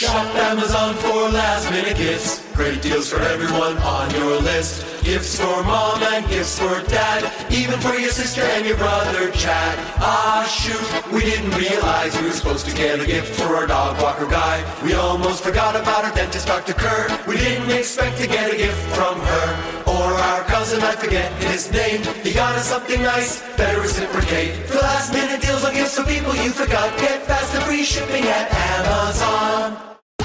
Shop Amazon for last minute gifts. Great deals for everyone on your list. Gifts for mom and gifts for dad. Even for your sister and your brother Chad. Ah, shoot, we didn't realize we were supposed to get a gift for our dog walker guy. We almost forgot about our dentist, Dr. Kerr. We didn't expect to get a gift from her. Or our cousin, I forget his name. He got us something nice, better reciprocate. For last minute deals on gifts for people you forgot. Get fast and free shipping at Amazon.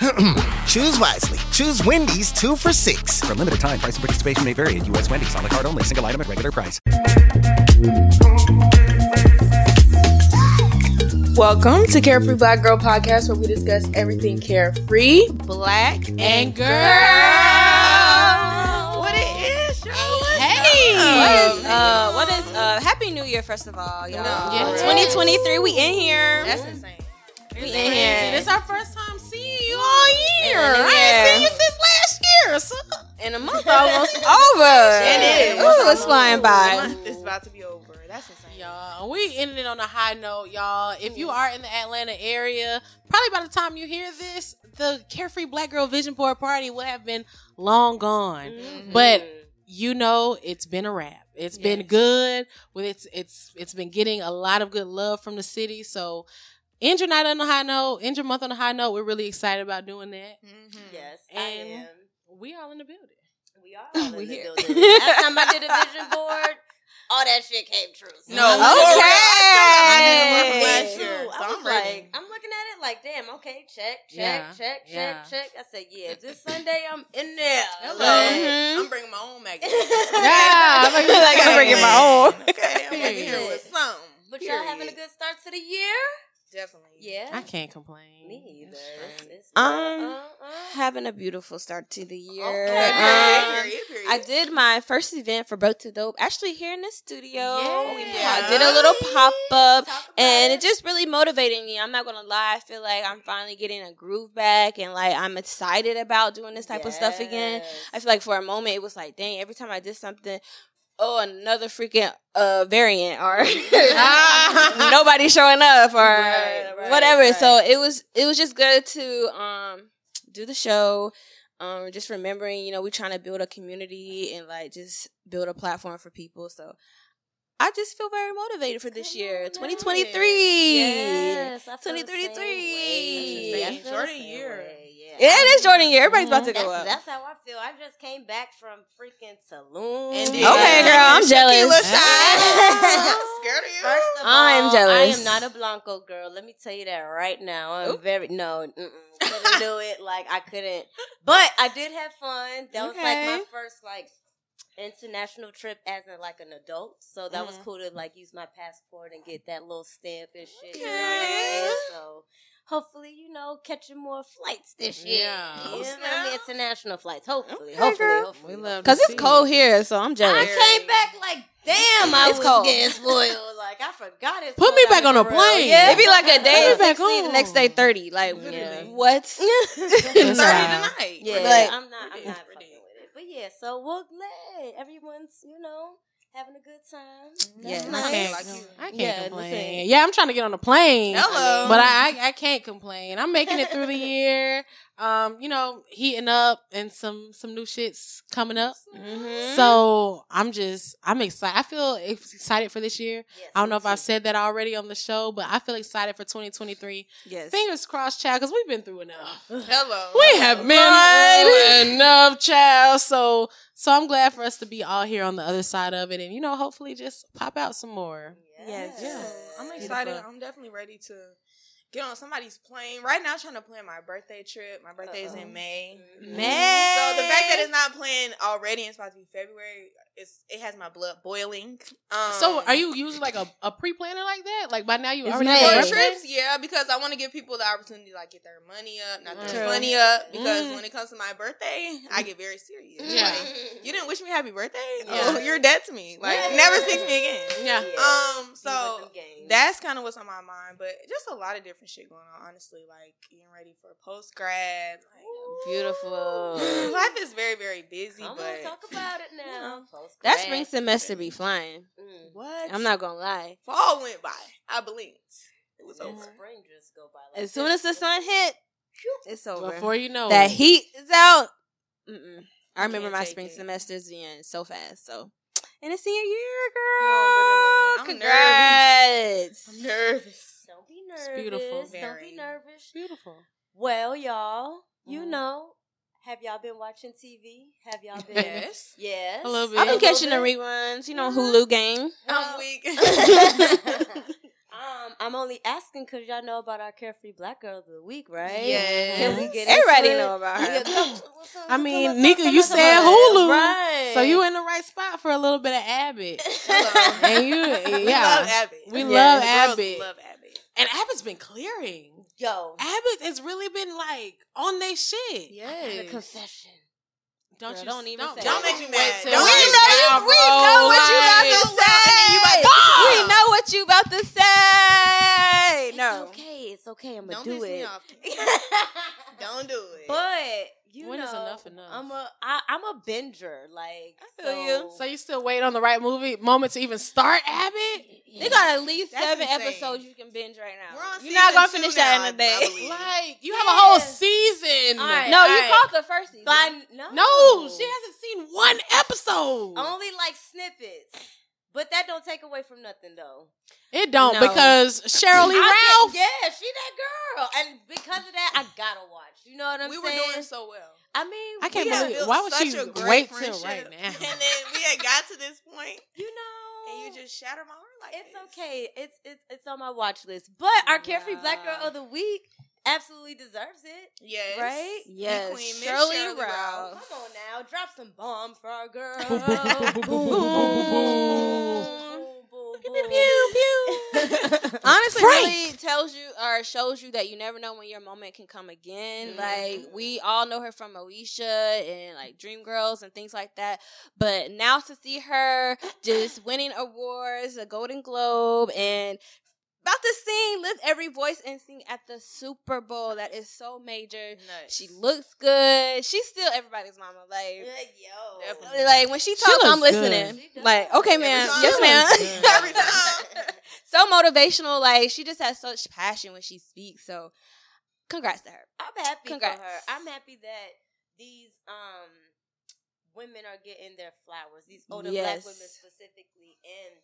Choose wisely. Choose Wendy's two for six. For a limited time, price and participation may vary at U.S. Wendy's on the card only. Single item at regular price. Welcome to Carefree Black Girl Podcast, where we discuss everything carefree, black, and girl. What it is, y'all? Hey, What is uh what is uh Happy New Year first of all, y'all. Yeah. 2023, we in here. That's insane. In here. This is our first time seeing you all year. I ain't seen you since last year. So. And a month almost over. It is. Ooh, it's flying by. It's about to be over. That's insane. Y'all, we ended it on a high note, y'all. If you are in the Atlanta area, probably by the time you hear this, the Carefree Black Girl Vision Board Party will have been long gone. Mm-hmm. But you know, it's been a wrap. It's been good. With it's it's it's been getting a lot of good love from the city. So end your night on a high note, end your month on a high note. We're really excited about doing that. Yes, And I am. we all in the building. We are all in We the here. building. Last time I did a vision board, all that shit came true. So No, I'm okay. I did it last year, Too. so I was I'm ready. like, I'm looking at it like, damn, okay, check, check, Yeah, check, check, yeah. check. I said, yeah, this Sunday I'm in there. Hello. Like, Mhm. I'm bringing my own magazine. Yeah, I'm like, Like, I'm bringing my own. Okay, I'm Period. in here with some. But y'all having a good start to the year? Definitely. Yeah. I can't complain. Me either. That's. It's Um, having a beautiful start to the year. Okay. Um, Period, period. I did my first event for Broke to Dope actually here in the studio. Yeah. I did a little pop up and it just really motivated me. I'm not gonna lie, I feel like I'm finally getting a groove back and like I'm excited about doing this type of stuff again. I feel like for a moment it was like, dang, every time I did something, oh, another freaking uh variant or nobody showing up or Right, right, whatever. right. So it was it was just good to um do the show. Um, just remembering, you know, we're trying to build a community and like just build a platform for people. So I just feel very motivated for this Come year, on, 2023. Yes, I feel the same 2023. way. I feel the Jordan year. way, Yeah, Yeah, it is Jordan year. Everybody's about to that's, go up. That's how I feel. I just came back from freaking Tulum. Indeed. Okay, girl, I'm jealous. Tequila shot. Scared of you? First of I'm all, jealous. I am not a Blanco girl. Let me tell you that right now. I'm very no, mm-mm, couldn't do it. Like I couldn't, but I did have fun. That was like my first like international trip as a, like an adult. So that was Mhm. cool to like use my passport and get that little stamp and shit. you know what I mean? So. Hopefully, you know, catching more flights this year. Yeah. You oh, know Oh, what I mean? International flights. Hopefully, Okay, hopefully, girl. hopefully. We love Cause it's cold it. here, so I'm jealous. I came back like, damn, I It's was cold. getting spoiled. Like I forgot it. Put me back on a plane. Yeah, it'd be like a day Put of me back 60, the next day 30. Like, Yeah. what? 30 tonight. Yeah, Like- I'm not. I'm not what fucking with it. But yeah, so we'll glad everyone's you know having a good time. That's Yes. I can't, I can't Yeah, complain. Yeah, I'm trying to get on a plane. Hello. But I, I I can't complain. I'm making it through the year. Um, you know, heating up and some some new shits coming up. Mhm. So I'm just I'm excited. I feel excited for this year. Yes, I don't know me if I too. said that already on the show, but I feel excited for 2023. yes. Fingers crossed, child, because we've been through enough. Hello. We have been through enough, child. So so I'm glad for us to be all here on the other side of it, and you know, hopefully, just pop out some more. Yes. Yeah, I'm Beautiful. excited. I'm definitely ready to get on somebody's plane. Right now, I'm trying to plan my birthday trip. My birthday is Uh-oh. in May. Man. So the fact that it's not planned already and it's about to be February, it's it has my blood boiling. Um, So are you using like a, a pre planner like that? Like by now you It's already made. have for a Right. birthday? trips? Yeah, because I want to give people the opportunity to like get their money up, not True. their money up. Because Mm. when it comes to my birthday, I get very serious. Yeah. Like, you didn't wish me happy birthday. Yeah. Oh, you're dead to me. Like never speak to me again. Yeah. Um, so See what them games. that's kind of what's on my mind, but just a lot of different shit going on. Honestly, like getting ready for post grad. Like, Beautiful. life is very very busy, Come but on, talk about it now. That spring semester be flying. Mm. what? I'm not gonna lie. Fall went by. I blinked. It was And over. spring just go by. Like As soon as the sun hit, it's over. Before you know that it. heat is out. Mm-mm. I remember my spring it. semesters being so fast. So, and it's senior year, girl. literally. I'm Congrats. I'm nervous. Don't be nervous. beautiful. Don't be nervous. beautiful. Well, y'all, you Mhm. know, have y'all been watching TV? Have y'all been? Yes. Yes. A little bit. I've been A little catching the reruns. You know, Hulu gang. I'm weak. um, I'm only asking because y'all know about our carefree black girl of the week, right? Yes. Can we get Everybody know about her. Yeah, come- what's up? I mean, Nika, you said on. Hulu, right? So you in the right spot for a little bit of Abbott. Hello. and you, yeah, We love Abby. we Yes. love Abbott. Love Abby. And Abbott's been clearing. Yo. Abbott has really been like on their shit. I have a confession. Don't Girl, you? don't even say Don't it. make me wait mad. till Don't right make me now, mad. we bro. know what you about to say. you about to- We know what you about to say. No. It's No. okay. It's okay. I'm gonna Don't do piss me it. off. Don't do it. But you When know, is enough enough? I'm a I, I'm a binger. Like I feel you. So you still wait on the right movie moment to even start Abbott? They got at least That's seven insane. episodes you can binge right now. We're on You're not gonna two finish now, that in a day. Like you have a whole season. All right. No, you Alright. caught the first season. But no, No, she hasn't seen one episode. only like snippets. But that don't take away from nothing though. It don't No. because Sheryl Lee I Ralph. can- yeah, she that girl, and because of that, I gotta watch. You know what I'm saying? we were doing so well. I mean, I can't believe built why would she a great wait till right now? And then we had got to this point, you know, and you just shattered my heart like it's this. okay. It's it's it's on my watch list. But our carefree black girl of the week absolutely deserves it. Yes. Right? Yes. Queen, Shirley, Shirley Ralph. Ralph. Come on now. Drop some bombs for our girl. Honestly, really tells you or shows you that you never know when your moment can come again. Mm-hmm. Like we all know her from Moesha and like Dream Girls and things like that. But now to see her just winning awards, a Golden Globe, and about to sing, lift every voice and sing at the Super Bowl. That is so major. Nuts. She looks good. She's still everybody's mama. Like, Yo. Like when she She talks, I'm listening. good. She does. Like, okay, Every ma'am. Yes, She ma'am. looks good. Every time. so motivational. Like she just has such passion when she speaks. So, congrats to her. I'm happy Congrats. for her. I'm happy that these um women are getting their flowers. These older black women specifically, and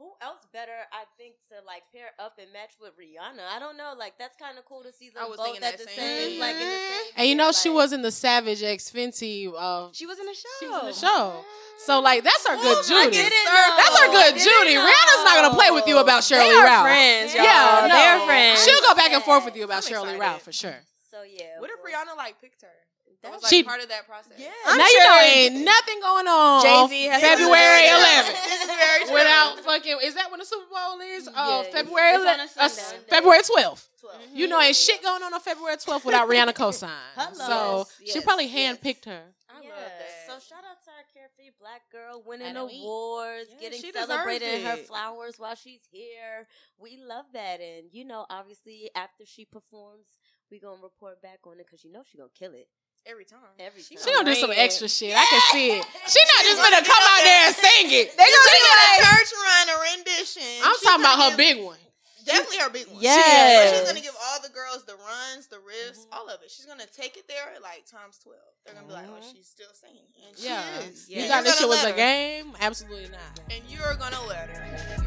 who else better? I think to like pair up and match with Rihanna. I don't know. Like that's kind of cool to see them I was both at the same same, like in the thing. same. And you know year, she was in the Savage X Fenty. Uh, She was in the show. she was in the show. So like that's her good I Judy. didn't That's her know. good I didn't Judy. Rihanna's not gonna play with you about They Shirley are Ralph. friends, y'all. Yeah, no. They're friends. She'll go back and forth with you about I'm Shirley excited. Ralph for sure. So yeah. What if Rihanna like picked her? That was like She- part of that process. Yeah. I'm now you sure know ain't nothing going on. Jay-Z has February something. 11th. Is very true. Without fucking, is that when the Super Bowl is? Oh, Yes. February It's on a 11th. uh, February 12th. 12. You know, ain't shit going on on February 12th without Rihanna cosign. Hello. So Yes, she probably yes, handpicked her. I love Yes. that. So shout out to our carefree black girl winning awards, Yeah, getting she deserves celebrated her flowers while she's here. We love that, and you know, obviously after she performs, we gonna report back on it because you know she gonna kill it Every time. every She time. She gonna do some extra shit. I can see it. She not just gonna gonna come out there and sing it. They gonna she be like- a church run, a rendition. I'm She's talking about her give- big one. Definitely her big one. Yeah. But she's gonna give all the girls the runs, the riffs, Mm-hmm. all of it. She's gonna take it there like times twelve. They're gonna be like, oh, she's still singing, and she Yeah. is. You And thought this shit was let a game? Absolutely not. and you're gonna let her.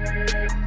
Period.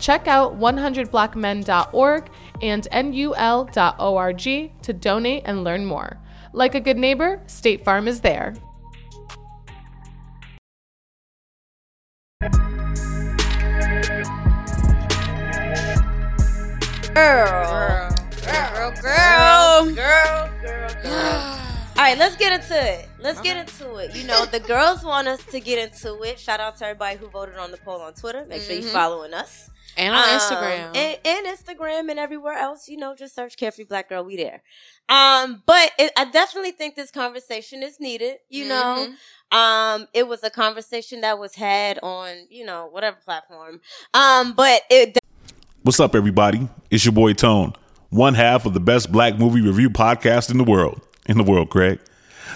Check out 100blackmen.org and nul.org to donate and learn more. Like a good neighbor, State Farm is there. Girl. Girl, girl, girl, girl, girl. All right, let's get into it. Let's get into it. You know, the girls want us to get into it. Shout out to everybody who voted on the poll on Twitter. Make sure you're Mhm. following us. And on Um, Instagram. and, and Instagram and everywhere else. You know, just search Carefree Black Girl. We there. Um, but it, I definitely think this conversation is needed. You know, Mm-hmm. um, it was a conversation that was had on you know whatever platform. Um, but it What's up, everybody? It's your boy Tone, one half of the best black movie review podcast in the world. In the world, Craig.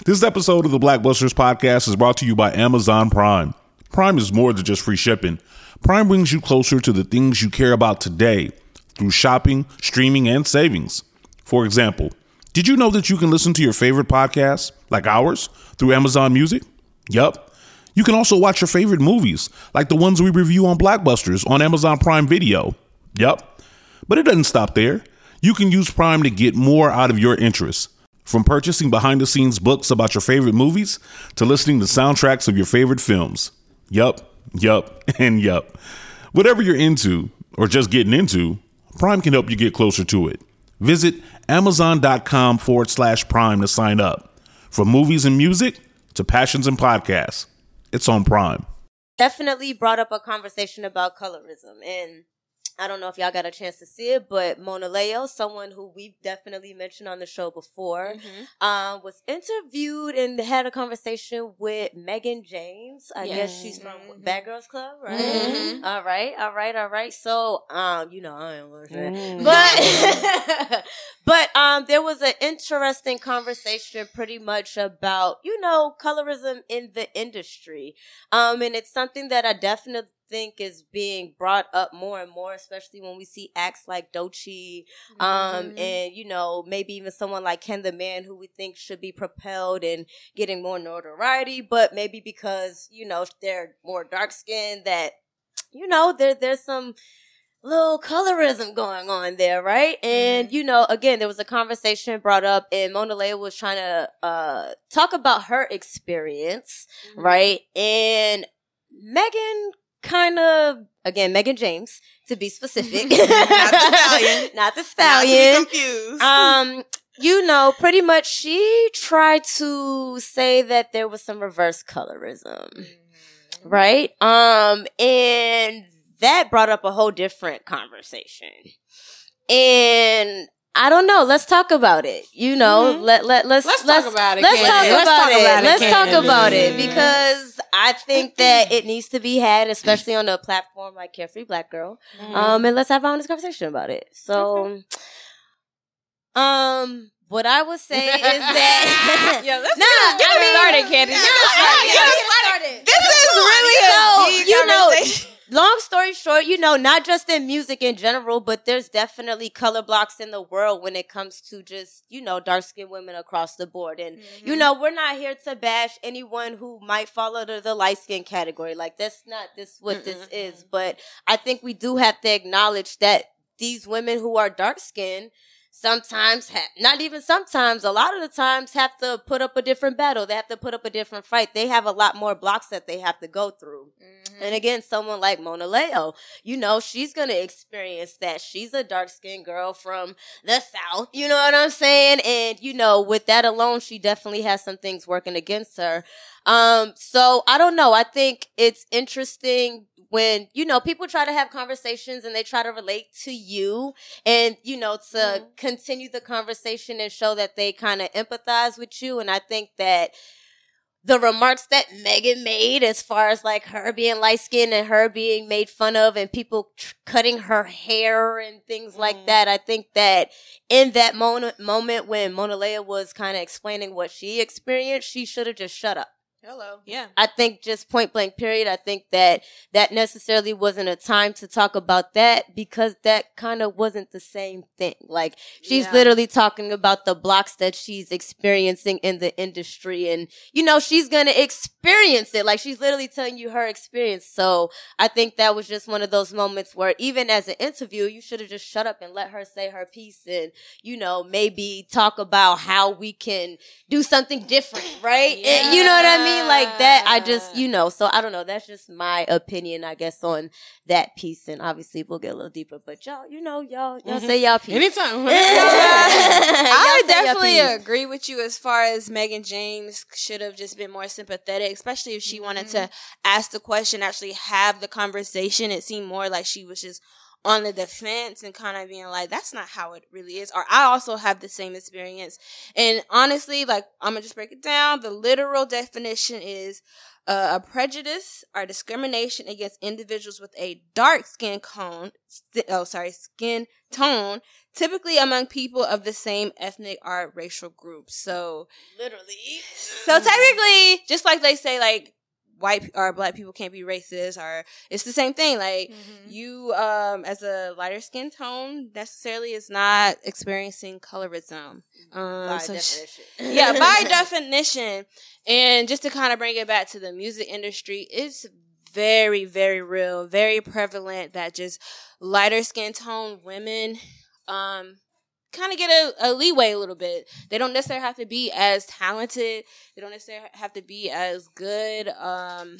This episode of the Blackbusters podcast is brought to you by Amazon Prime. Prime is more than just free shipping. Prime brings you closer to the things you care about today through shopping, streaming, and savings. For example, did you know that you can listen to your favorite podcasts, like ours, through Amazon Music? Yup. You can also watch your favorite movies, like the ones we review on Blockbusters on Amazon Prime Video. Yup. But it doesn't stop there. You can use Prime to get more out of your interests. From purchasing behind the scenes books about your favorite movies to listening to soundtracks of your favorite films. Yup, yup, and yup. Whatever you're into or just getting into, Prime can help you get closer to it. Visit amazon.com forward slash prime to sign up. From movies and music to passions and podcasts, it's on Prime. definitely brought up a conversation about colorism and I don't know if y'all got a chance to see it, but Monaleo, someone who we've definitely mentioned on the show before, um, was interviewed and had a conversation with Mehgan James. I guess she's from Bad Girls Club, right? Mhm. All right, all right, all right. So, um, you know, I am listening, Mm. but but um, there was an interesting conversation, pretty much about you know colorism in the industry, um, and it's something that I definitely think is being brought up more and more, especially when we see acts like Doechii, um, and you know maybe even someone like Ken the Man, who we think should be propelled and getting more notoriety, but maybe because you know they're more dark skinned that you know there there's some little colorism going on there, right? And you know, again, there was a conversation brought up, and Monaleo was trying to uh talk about her experience, right? And Mehgan kind of again, Mehgan James to be specific, Not the stallion. not the Not stallion. confused. Um, you know, pretty much she tried to say that there was some reverse colorism Mm-hmm. right? Um, and that brought up a whole different conversation. And I don't know. Let's talk about it. You know, let let let's Mm-hmm. Let's talk about it, Let's talk Let's about talk it. about it, Let's talk about it because I think that it needs to be had, especially on a platform like Carefree Black Girl. Mm-hmm. Um, and let's have an honest conversation about it. So, um, what I would say is that yeah, let's Nah, get, I mean- started, Candy. Yeah, Yeah, let's get started. started. This is really So, you know. Long story short, you know, not just in music in general, but there's definitely color blocks in the world when it comes to just, you know, dark skinned women across the board. And, Mm-hmm. you know, we're not here to bash anyone who might fall under the light skin category. Like, that's not this what this is. But I think we do have to acknowledge that these women who are dark skinned sometimes have not even sometimes a lot of the times have to put up a different battle. They have to put up a different fight. They have a lot more blocks that they have to go through. Mm-hmm. And again someone like Monaleo you know she's gonna experience that. She's a dark-skinned girl from the south you know what i'm saying? And you know with that alone she definitely has some things working against her um so i don't know i think it's interesting when you know people try to have conversations and they try to relate to you and you know to continue the conversation and show that they kind of empathize with you and i think that the remarks that Mehgan made as far as like her being light skinned and her being made fun of and people tr- cutting her hair and things like that. I think that in that moment, moment when Monaleo was kind of explaining what she experienced, she should have just shut up. Hello. Yeah. I think just point blank period. I think that that necessarily wasn't a time to talk about that because that kind of wasn't the same thing. Like she's Yeah. literally talking about the blocks that she's experiencing in the industry and you know, she's going to experience it. Like she's literally telling you her experience. So I think that was just one of those moments where even as an interview, you should have just shut up and let her say her piece and, you know, maybe talk about how we can do something different, right? And you know what I mean? Like that, I just, you know, so I don't know. That's just my opinion, I guess, on that piece. And obviously we'll get a little deeper, but y'all, you know, y'all, y'all mm-hmm. say y'all piece. Anytime. I definitely agree with you as far as Mehgan James should have just been more sympathetic, especially if she wanted to mm-hmm. ask the question, actually have the conversation. It seemed more like she was just on the defense and kind of being like, that's not how it really is. Or I also have the same experience. And honestly, like, I'm to just break it down. The literal definition is uh, a prejudice or discrimination against individuals with a dark skin cone, st- oh, sorry, skin tone, typically among people of the same ethnic or racial group. So, literally. so technically, just like they say, like white or black people can't be racist, or it's the same thing. Like you, um, as a lighter skin tone, necessarily is not experiencing colorism. Um, By so sh- yeah, by definition. And just to kind of bring it back to the music industry, it's very, very real, very prevalent that just lighter skin tone women um kind of get a, a leeway a little bit. They don't necessarily have to be as talented. They don't necessarily have to be as good. Um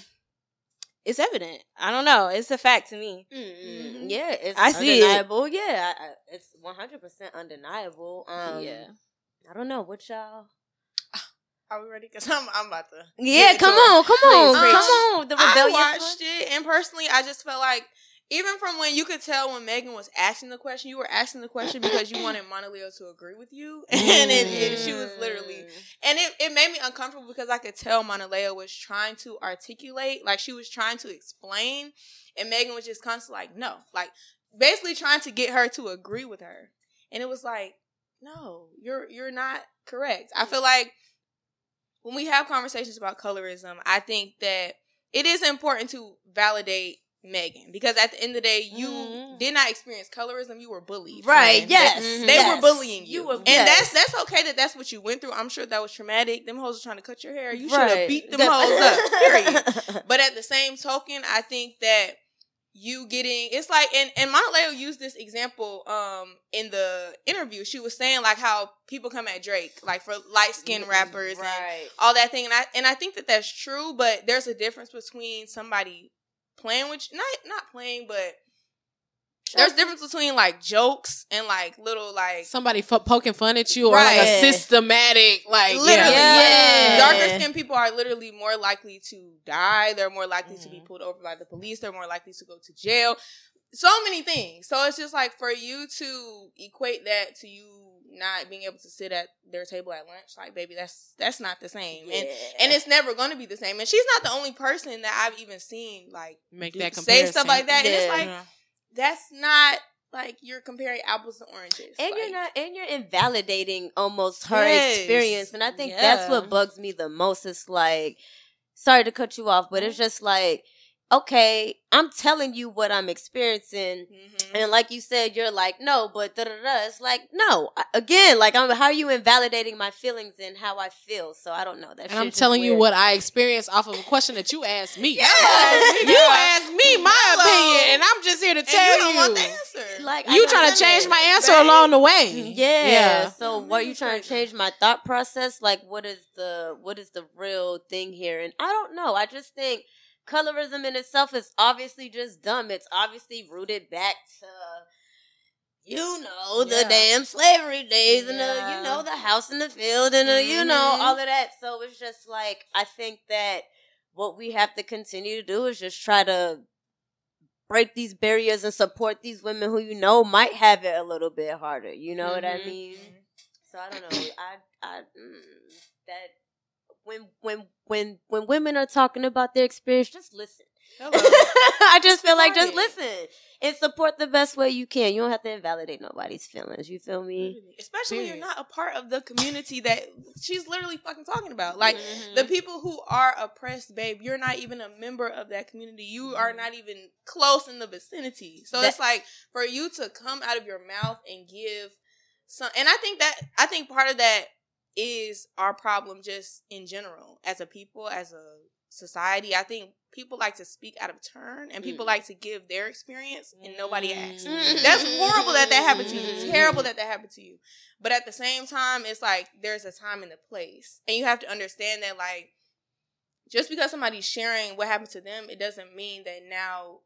it's evident. I don't know. It's a fact to me. Mm, Yeah, it's I see it. undeniable. Yeah, I, I, it's one hundred percent undeniable. Um, Yeah. I don't know what y'all. Are we ready? Because I'm, I'm about to. Yeah, come into it. on, come on, Please, come on. The I rebellious watched it, and personally, I just felt like even from when you could tell when Mehgan was asking the question, you were asking the question because you wanted Monaleo to agree with you, and it, it- she was literally, and it, it made me uncomfortable because I could tell Monaleo was trying to articulate, like she was trying to explain, and Mehgan was just constantly like, no, like basically trying to get her to agree with her, and it was like, no, you're you're not correct. I feel like when we have conversations about colorism, I think that it is important to validate Mehgan because at the end of the day, you Mhm. did not experience colorism; you were bullied. Right, friend. yes, they, Mhm. they yes. were bullying you, You were- and yes. that's that's okay that that's what you went through. I'm sure that was traumatic. Them hoes are trying to cut your hair. You should have Right. beat them hoes up. Period. But at the same token, I think that you getting it's like and and Mona Leo used this example um in the interview. She was saying like how people come at Drake like for light skinned rappers and all that thing and I and I think that that's true, but there's a difference between somebody playing with not not playing, but there's difference between like jokes and like little like Somebody f- poking fun at you or like a systematic, like literally yeah. yeah. Yeah. darker skinned people are literally more likely to die they're more likely to be Mm-hmm. pulled over by the police they're more likely to go to jail so many things so it's just like for you to equate that to you not being able to sit at their table at lunch like baby that's that's not the same. And and it's never going to be the same. And she's not the only person that i've even seen like Make do- that say comparison. stuff like that. And it's Yeah. like uh-huh. that's not like you're comparing apples to oranges. And Like, you're not and you're invalidating almost her Yes. experience. And i think that's what bugs me the most. It's like sorry to cut you off but it's mm-hmm. just like okay i'm telling you what i'm experiencing Mhm. and like you said you're like no but da da da it's like no again like i'm how are you invalidating my feelings and how i feel so i don't know that And I'm telling you what I experienced off of a question that you asked me. Yes, you asked me my Hello. opinion, and I'm just here to and tell you don't want the answer like You don't trying to change that. my answer Babe. along the way. Yeah. Yeah. So what are you trying to change my thought process? Like what is the what is the real thing here? And I don't know. I just think colorism in itself is obviously just dumb. It's obviously rooted back to you know the Yeah. damn slavery days and the you know the house in the field and the, you know Mhm. all of that. So it's just like I think that what we have to continue to do is just try to break these barriers and support these women who you know might have it a little bit harder. You know what I Mhm. mean? So I don't know. I I mm, that when when when when women are talking about their experience, just listen. I just feel like just listen and support the best way you can. You don't have to invalidate nobody's feelings. You feel me? Especially when you're not a part of the community that she's literally fucking talking about. Like the mm-hmm. people who are oppressed, babe, you're not even a member of that community. You are mm-hmm. not even close in the vicinity. So That- it's like for you to come out of your mouth and give some and I think that I think part of that is our problem just in general as a people, as a society. I think people like to speak out of turn and people mm. like to give their experience and nobody asks. Mm. That's horrible that that happened to you. It's terrible that that happened to you. But at the same time, it's like there's a time and a place. And you have to understand that like just because somebody's sharing what happened to them, it doesn't mean that now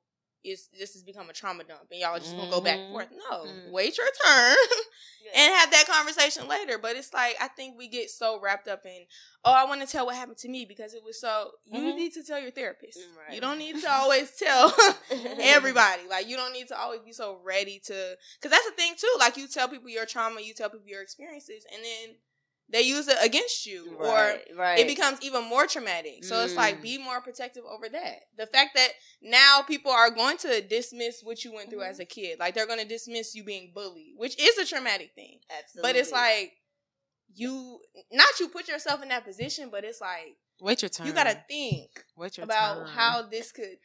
it's this has become a trauma dump and y'all just gonna go back and forth. No. Mm-hmm. Wait your turn and have that conversation later. But it's like I think we get so wrapped up in, oh, I want to tell what happened to me because it was so you mm-hmm. need to tell your therapist. You don't need to always tell everybody. Like you don't need to always be so ready to because that's the thing too. Like you tell people your trauma, you tell people your experiences, and then they use it against you, Right, or right. it becomes even more traumatic. So it's like Mm. be more protective over that. The fact that now people are going to dismiss what you went through Mm-hmm. as a kid, like they're going to dismiss you being bullied, which is a traumatic thing. Absolutely. But it's like you not you put yourself in that position, but it's like Wait your turn. you got to think Wait your about how this could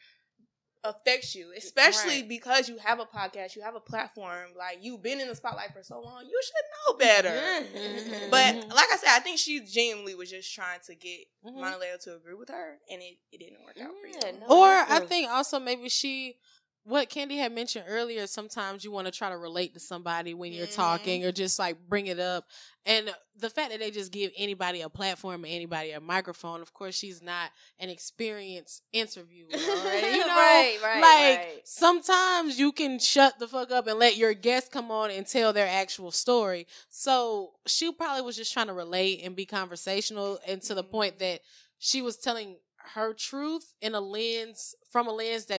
affect you, especially Right. because you have a podcast, you have a platform, like you've been in the spotlight for so long, you should know better. Mm-hmm. But like I said, I think she genuinely was just trying to get Mhm. Monaleo to agree with her, and it, it didn't work out for you. No, Or I think also maybe she, what Candy had mentioned earlier, sometimes you want to try to relate to somebody when you're Mhm. talking or just like bring it up. And the fact that they just give anybody a platform and anybody a microphone, of course, she's not an experienced interviewer. Already, you know? Right, right, Like right. sometimes you can shut the fuck up and let your guest come on and tell their actual story. So she probably was just trying to relate and be conversational and to the point that she was telling her truth in a lens from a lens that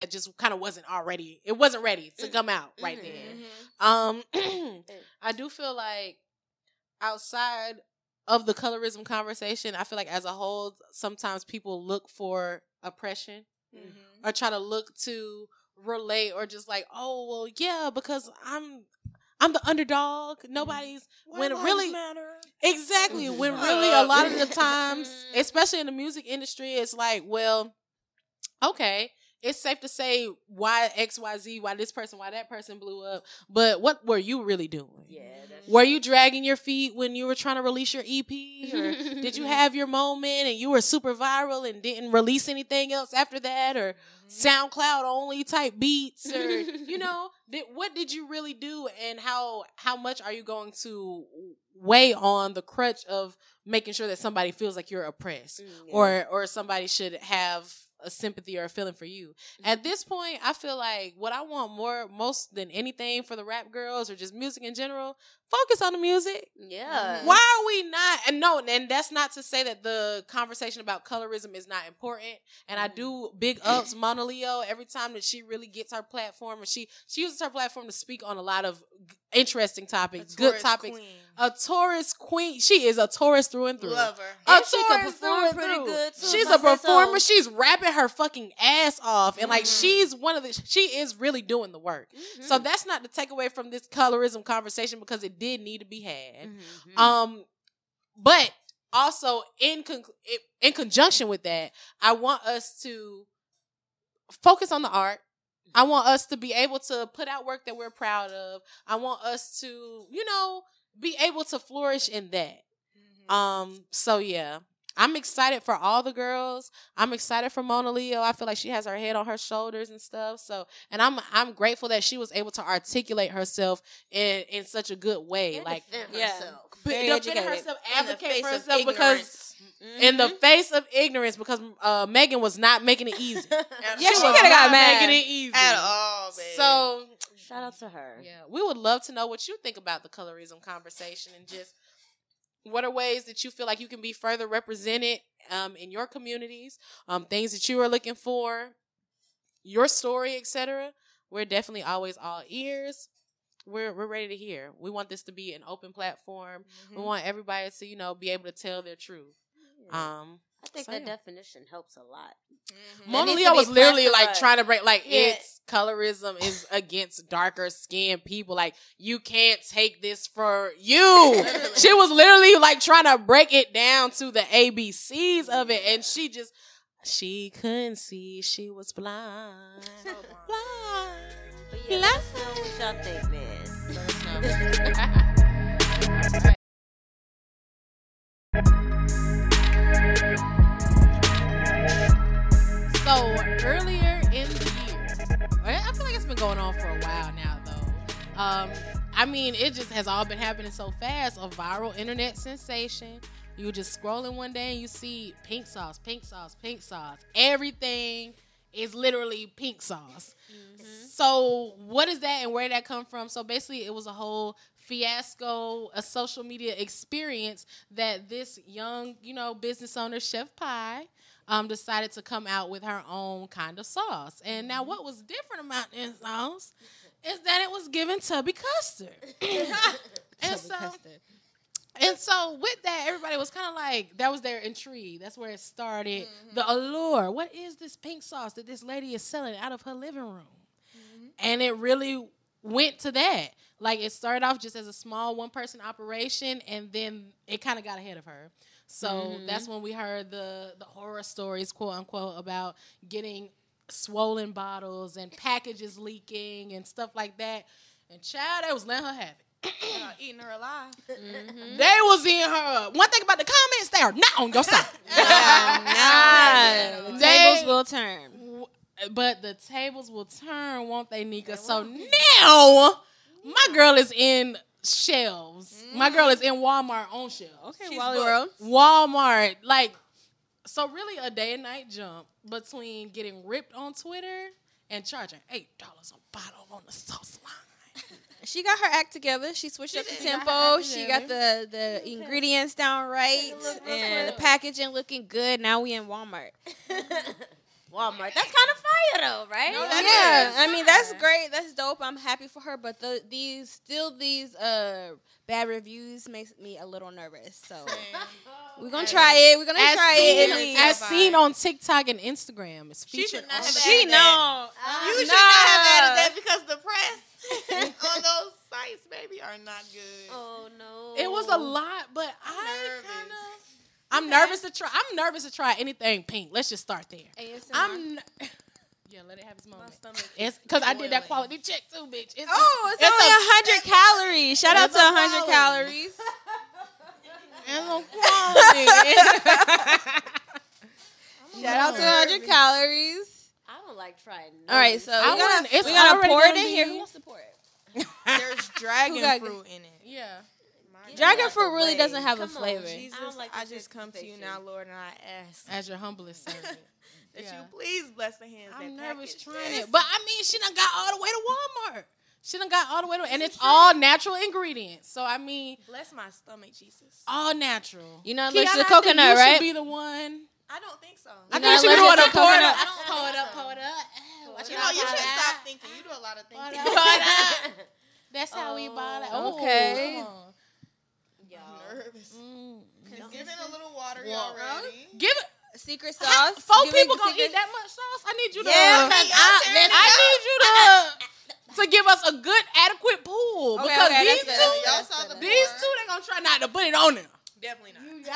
it just kind of wasn't already it wasn't ready to come out right then. um i do feel like outside of the colorism conversation i feel like as a whole sometimes people look for oppression or try to look to relate or just like oh well yeah because i'm i'm the underdog. Nobody's when lives really matter. Exactly. When really a lot of the times, especially in the music industry, it's like, well, okay, it's safe to say why X, Y, Z, why this person, why that person blew up. But what were you really doing? Yeah, that's Were you dragging your feet when you were trying to release your EP? Or did you have your moment and you were super viral and didn't release anything else after that? Or mm-hmm. SoundCloud only type beats? Or, you know, did, what did you really do and how, how much are you going to weigh on the crutch of making sure that somebody feels like you're oppressed mm, or, or somebody should have a sympathy or a feeling for you. Mm-hmm. At this point, I feel like what I want more, most than anything for the rap girls or just music in general, focus on the music. yeah. Why are we not? And no, and that's not to say that the conversation about colorism is not important. And I mm-hmm. do big ups Monaleo every time that she really gets her platform, and she she uses her platform to speak on a lot of interesting topics, good topics. queen. A Taurus queen. She is a Taurus through and through. Love her. A And Taurus through and pretty through. good, too, She's a say so. performer. She's rapping her fucking ass off, and like Mm-hmm. she's one of the. She is really doing the work. So that's not to take away from this colorism conversation because it did need to be had. Mm-hmm. Um, but also in con- in conjunction with that, I want us to focus on the art. I want us to be able to put out work that we're proud of. I want us to, you know, be able to flourish in that. Um, so yeah. I'm excited for all the girls. I'm excited for Monaleo. I feel like she has her head on her shoulders and stuff. So, and I'm I'm grateful that she was able to articulate herself in in such a good way. And like defend yeah. herself. but Very defend educated. herself, advocate for of herself because ignorance. in the face of ignorance because uh, Mehgan was not making it easy. Yeah, she was coulda got mad. Making it easy At all, babe. So Shout out to her. yeah, we would love to know what you think about the colorism conversation and just what are ways that you feel like you can be further represented um, in your communities, um, things that you are looking for, your story, etc. We're definitely always all ears. We're we're ready to hear. We want this to be an open platform. We want everybody to you know be able to tell their truth. Um, I think So, that yeah. definition helps a lot. Mona needs Leo to be was literally like trying to break like Yeah. it's colorism is against darker skinned people. Like you can't take this for you. she was literally like trying to break it down to the ABCs of it, and she just she couldn't see. She was blind. blind. But yeah, let us know what y'all think, man. So earlier in the year, I feel like it's been going on for a while now, though. Um, I mean, it just has all been happening so fast. A viral internet sensation. You were just scrolling one day and you see pink sauce, pink sauce, pink sauce. Everything is literally pink sauce. So what is that and where did that come from? So basically it was a whole fiasco, a social media experience that this young, you know, business owner, Chef Pii, um, decided to come out with her own kind of sauce. And now mm-hmm. what was different about this sauce is that it was given Tubby Custard. and so and so with that, everybody was kind of like, that was their intrigue. That's where it started. Mm-hmm. The allure. What is this pink sauce that this lady is selling out of her living room? Mm-hmm. And it really went to that. Like it started off just as a small one person operation, and then it kind of got ahead of her. So that's when we heard the the horror stories, quote unquote, about getting swollen bottles and packages leaking and stuff like that. And child, they was letting her have it. Uh, eating her alive. They was in her. One thing about the comments, they are not on your side. Nah, the They- tables will turn. but the tables will turn, won't they, Nika? So now my girl is in shelves. My mm. girl is in Walmart on shelves. Okay, Wally World. Walmart, like, so really a day and night jump between getting ripped on Twitter and charging eight dollars a bottle on the sauce line. She got her act together. She switched up the did. She got tempo. She got the the ingredients down right, and the packaging looking good. Now we in Walmart. Walmart. That's kind of fire though, right? yeah, I mean that's great. That's dope. I'm happy for her. But the, these still these uh bad reviews makes me a little nervous. So we're gonna try it. We're gonna As try seen, it. As seen on TikTok and Instagram, it's featured. She should not have She added that. know. You should Nah. not have added that because the press on those sites, baby, are not good. Oh no. It was a lot, but I nervous. kind of. I'm nervous to try. I'm nervous to try anything pink. Let's just start there. ASMR. I'm. n- Yeah, let it have its moment. stomach It's because I did that quality check too, bitch. It's Oh, it's, It's only a- a hundred calories. Shout out to a hundred quality. calories. it's a quality. Shout out to hundred calories. I don't like trying. All right, so I we gotta, wouldn't- it's we gotta pour it in here. Who wants to pour it? There's dragon fruit in it. yeah. Dragon fruit really way. doesn't have a Come on, flavor. Jesus. Jesus, I don't like I just come to you now, Lord, and I ask As your humblest servant. that Yeah. you please bless the hands. I'm that nervous trying it, but I mean, she done got all the way to Walmart. She done got all the way to, and it's all natural ingredients. So I mean, bless my stomach, Jesus. all natural. You know, Kiana, allergic to think coconut, you right? Should be the one. I don't think so. I You're think you not should be the one to pour it up. I don't Pour it up, so. pour it up. Watch You know, you should pour it stop thinking. You do a lot of Pour it thinking. up. That's how we bought it. Oh, Okay. Come on. I'm mm, nervous. Mm. It's giving a little watery Well, already. Give it. Secret How, sauce. four Give people the gonna secret- eat that much sauce? I need you to. Yeah, uh, okay, I, y'all tearing it I need you to uh, to give us a good adequate pool Okay, because okay, these two, better. Y'all That's saw better. the these two, they gonna try not to put it on there. Definitely not. Yeah.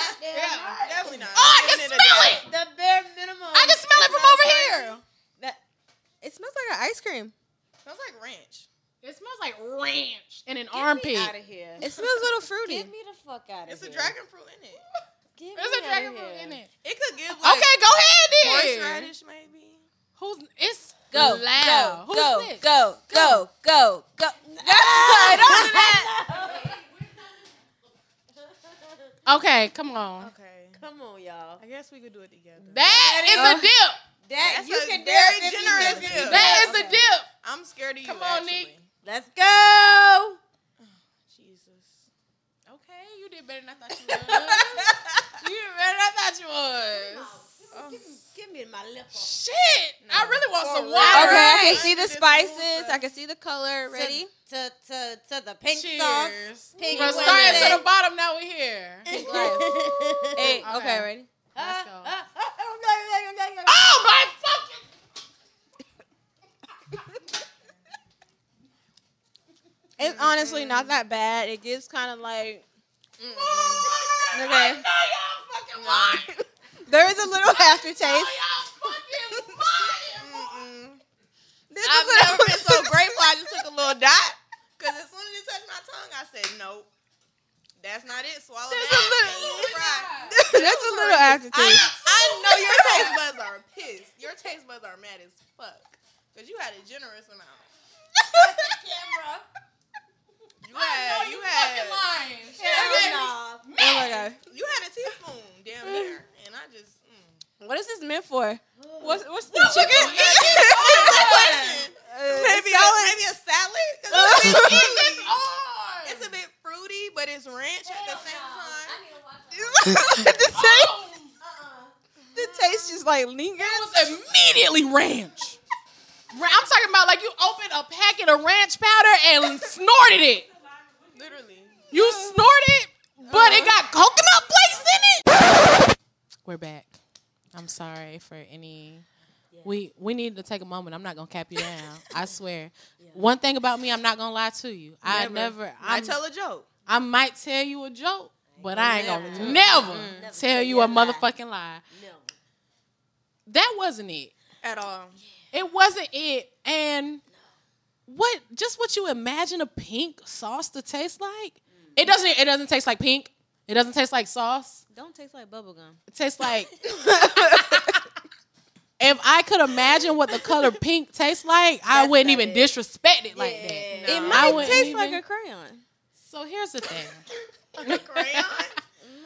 Definitely not. Oh, I can smell a it. The bare minimum. I can smell it from over here. That, it smells like an ice cream. It Smells like ranch. It smells like ranch and an Get me armpit. out of here. It smells a little fruity. Get me the fuck out of here. It's a dragon fruit in it. Get There's a dragon fruit in it. It could give like Okay, go ahead then. horseradish maybe. Who's it's Go, loud? go, Who's go, next? go, go, go, go. No, don't do that. Okay, come on. Okay. Come on, y'all. I guess we could do it together. That is a dip. That That's you a can very do it 50 generous minutes. That is a dip. I'm scared of you. Come on, actually. Nick. Let's go. Jesus. Okay, you did better than I thought you was. you did better than I thought you was. Give, me- give me my lip. Shit, I really want some For water. Okay, I can see the spices. I can see the color. Ready? To to to the pink Cheers. sauce. Pink We're Wednesday. starting to the bottom. Now we're here. Hey, Okay. okay, ready? Let's go. oh Oh my fucking! It's honestly not that bad. It gives kind of like Oh Okay. I know y'all fucking lying. there is a little aftertaste. Y'all fucking lying. There's a I've never been so grateful. I just took a little dot because as soon as it touched my tongue, I said, "Nope, that's not it. Swallow There's that." a little- fried. There's a little aftertaste. I know your taste buds are pissed. Your taste buds are mad as fuck because you had a generous amount. You had, you had, Fucking lying. Oh my god. you had a teaspoon down there, and I just. Mm. What is this meant for? What's what's the chicken? maybe I maybe a salad. 'Cause it's, a bit fruity. it's a bit fruity, but it's ranch at the same time. the taste, the taste just like lingers. It was immediately ranch. Ra- I'm talking about like you opened a packet of ranch powder and snorted it. Literally. You snorted, but it got coconut flakes in it. We're back. I'm sorry for any. We we need to take a moment. I'm not gonna cap you down. I swear. One thing about me, I'm not gonna lie to you. I never. I tell a joke. I might tell you a joke, but I ain't gonna never, tell you a motherfucking lie. That wasn't it. At all. It wasn't it. And what just what you imagine a pink sauce to taste like? Mm. It doesn't it doesn't taste like pink. It doesn't taste like sauce. Don't taste like bubblegum. It tastes like If I could imagine what the color pink tastes like, I wouldn't even disrespect it like that. It might wouldn't taste like a crayon. So here's the thing. A crayon.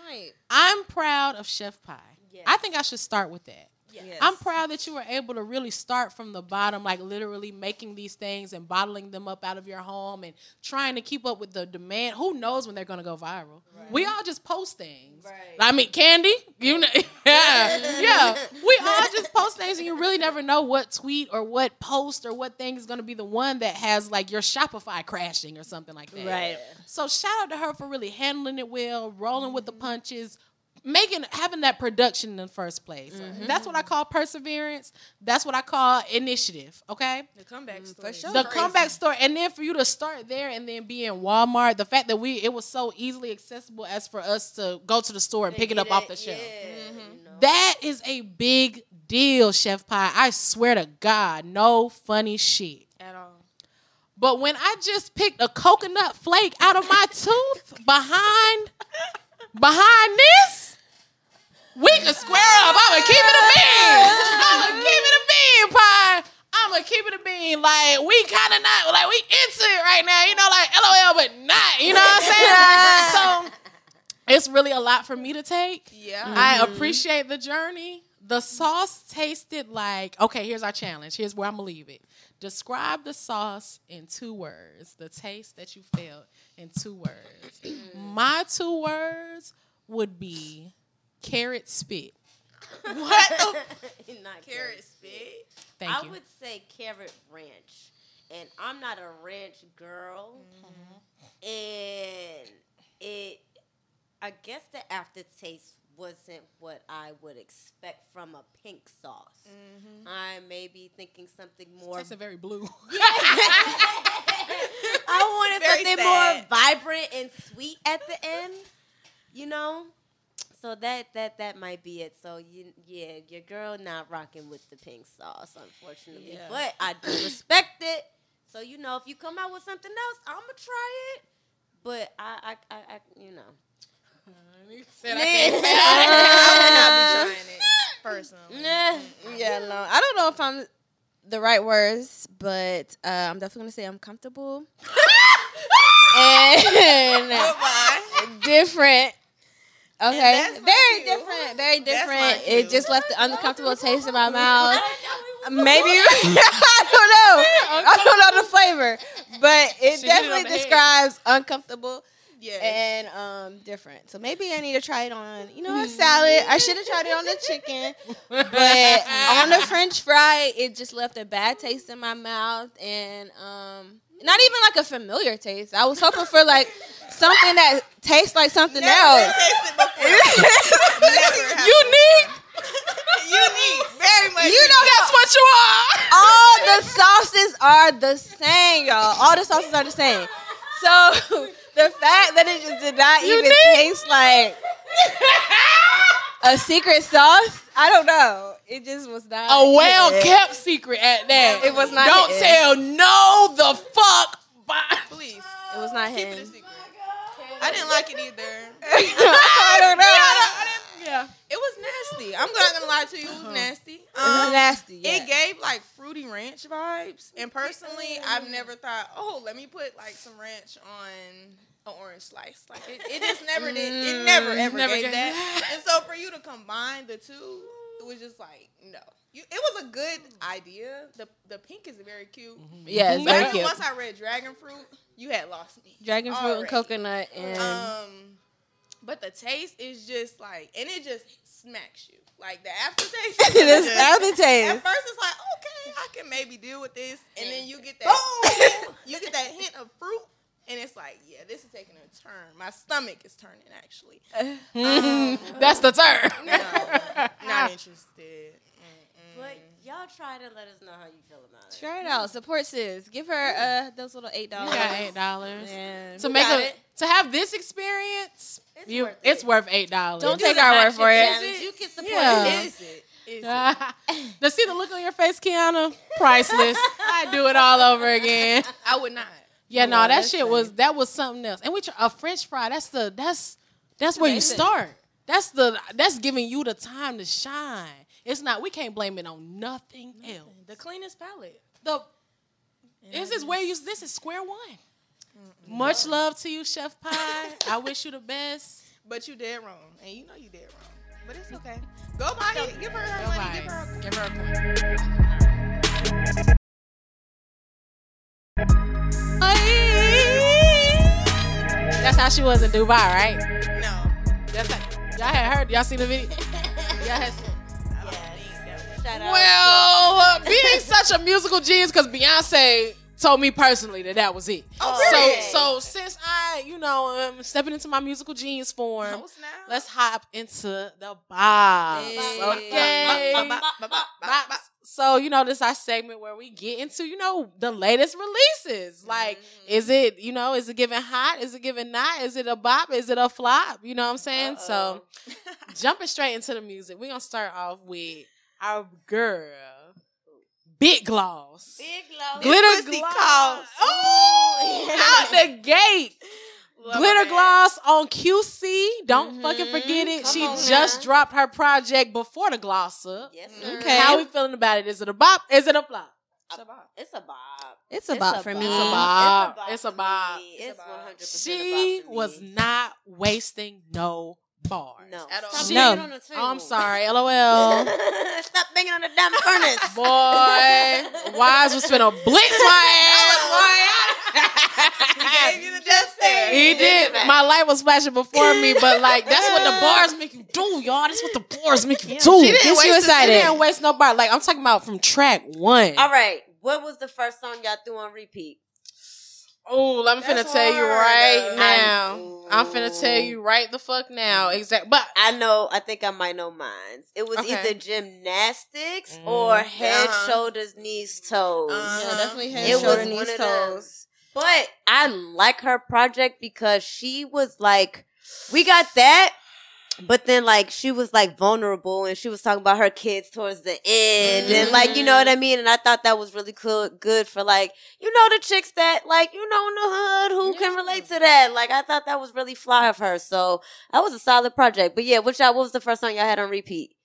Might. I'm proud of Chef Pii. I think I should start with that. Yes. I'm proud that you were able to really start from the bottom, like literally making these things and bottling them up out of your home and trying to keep up with the demand. Who knows when they're going to go viral? We all just post things. I mean, Candy, you know, yeah, yeah. We all just post things, and you really never know what tweet or what post or what thing is going to be the one that has like your Shopify crashing or something like that. Right. So shout out to her for really handling it well, rolling with the punches, making having that production in the first place. Mm-hmm. That's what I call perseverance. That's what I call initiative. Okay. The comeback mm, for story. sure. The comeback story, and then for you to start there and then be in Walmart, the fact that we it was so easily accessible as for us to go to the store and pick it up off the shelf. Mm-hmm. That is a big deal, Chef Pii. I swear to God, no funny shit. At all. But when I just picked a coconut flake out of my tooth behind behind this, we can square up. I'ma keep it a bean. I'ma keep it a bean, pie. I'ma keep it a bean. Like we kind of not like we into it right now. You know, like LOL, but not. You know what I'm saying? so it's really a lot for me to take. Yeah. I mm-hmm. appreciate the journey. The sauce tasted like okay. Here's our challenge. Here's where I'm gonna leave it. Describe the sauce in two words. The taste that you felt in two words. Mm. My two words would be carrot spit. What the Not carrot spit? Thank you. I you. would say carrot ranch, and I'm not a ranch girl, Mm-hmm. and it. I guess the aftertaste wasn't what I would expect from a pink sauce. Mm-hmm. I may be thinking something more. Tasted very blue. I wanted Very something sad. more vibrant and sweet at the end. You know. So that that that might be it. So you yeah, your girl not rocking with the pink sauce, unfortunately. Yeah. But I do respect it. So you know, if you come out with something else, I'ma try it. But I I I, I you know. Said I can't say I would not be trying it personally. Nah. Yeah, no. I don't know if I'm the right words, but uh, I'm definitely gonna say I'm comfortable. and different. Okay, very different, very different. It just left an uncomfortable taste in my mouth. Maybe I don't know. I don't know the flavor, but it She hit it on definitely describes uncomfortable Yes. and um different. So maybe I need to try it on, you know, a salad. I should have tried it on the chicken, but on the French fry, it just left a bad taste in my mouth, and um, not even like a familiar taste. I was hoping for like something that tastes like something Never else. Unique. Unique. Very much. You know That's what you are. all the sauces are the same, y'all. All the sauces are the same. So the fact that it just did not even taste like a secret sauce, I don't know. It just was not A well it. kept secret at that. It was not Don't it. tell no the fuck. Bye. Please. It was not Keep it a him. secret. I didn't like it either. I don't know. Yeah. It was nasty. I'm not gonna lie to you. It was nasty. It was Um, nasty. Yeah. It gave like fruity ranch vibes, and personally, I've never thought, oh, let me put like some ranch on an orange slice. Like it, it just never did. It never ever Never gave gave that. And so for you to combine the two, it was just like no. You, it was a good idea. The the pink is very cute. yes, But very cute. once I read dragon fruit, you had lost me. Dragon fruit and coconut and Um, but the taste is just like, and it just smacks you. Like the aftertaste. is this aftertaste. At first, it's like, okay, I can maybe deal with this, and then you get that, you get that hint of fruit, and it's like, yeah, this is taking a turn. My stomach is turning. Actually, um, That's the turn. no, not interested. Mm-mm. But y'all try to let us know how you feel about it. Try it out. Support sis. Give her uh those little eight You dollars. got eight dollars And to make got a it. To have this experience. It's you, worth it's it. worth eight dollars. Don't take our word for it. You can support Yeah. it. Is it? Is it? to see the look on your face, Kiana, priceless. I'd do it all over again. I would not. Yeah, no, that that's shit was that was something else. And we tr- a French fry. That's the that's that's where you start. That's the that's giving you the time to shine. It's not. We can't blame it on nothing else. The cleanest palate. The this is where you. This is square one. Much love to you, Chef Pii. I wish you the best. But you dead wrong, and you know you dead wrong. But it's okay. Go buy it. Give her her Go money. buy Give her her Give her a point. That's how she was in Dubai, right? No. That's how, y'all had heard. Y'all seen the video? Y'all had seen. Shout out Well, uh, being such a musical genius, because Beyonce told me personally that that was it. Oh, so, period. so since I, you know, am stepping into my musical genius form, let's hop into the bops. Hey. Okay. Bop, bop, bop. So, you know, this is our segment where we get into, you know, the latest releases. Like, is it, you know, is it giving hot? Is it giving not? Is it a bop? Is it a flop? You know what I'm saying? So, jumping straight into the music, we're going to start off with our girl, Big Gloss. Big love. Glitter pussy gloss. calls. Oh, out the gate. Love Glitter it. gloss on QC. Don't mm-hmm. fucking forget it. Come she just now. dropped her project before the gloss up. Yes, mm-hmm. sir. Okay. How we feeling about it? Is it a bop? Is it a flop? It's a bob. It's a bop for me. It's a bop. It's It's a a bop. bop. for me. It's one hundred percent. She was not wasting no bars. no. At all. Stop No. on the table. I'm sorry. LOL. Stop banging on the damn furnace. Boy, Wize was finna blitz my He gave you the death stare. He did. My light was flashing before me, but like that's what the bars make you do, y'all. That's what the bars make you do. She didn't Get waste you the- excited. she She didn't waste no bar. Like I'm talking about from track one. All right. What was the first song y'all threw on repeat? Oh, let me finna That's tell you hard. right I- now. I'm finna tell you right the fuck now. Exact. But I know. I think I might know mine. It was Okay. either gymnastics or head, Uh-huh. shoulders, knees, toes. Uh-huh. Yeah, definitely head, It was knees, toes. But I like her project because she was like, we got that, but then like she was like vulnerable and she was talking about her kids towards the end and like you know what I mm. mean. And I thought that was really cool, good for like you know the chicks that like you know in the hood who can relate to that. Like I thought that was really fly of her. So that was a solid project. But yeah, which y'all, what was the first song y'all had on repeat?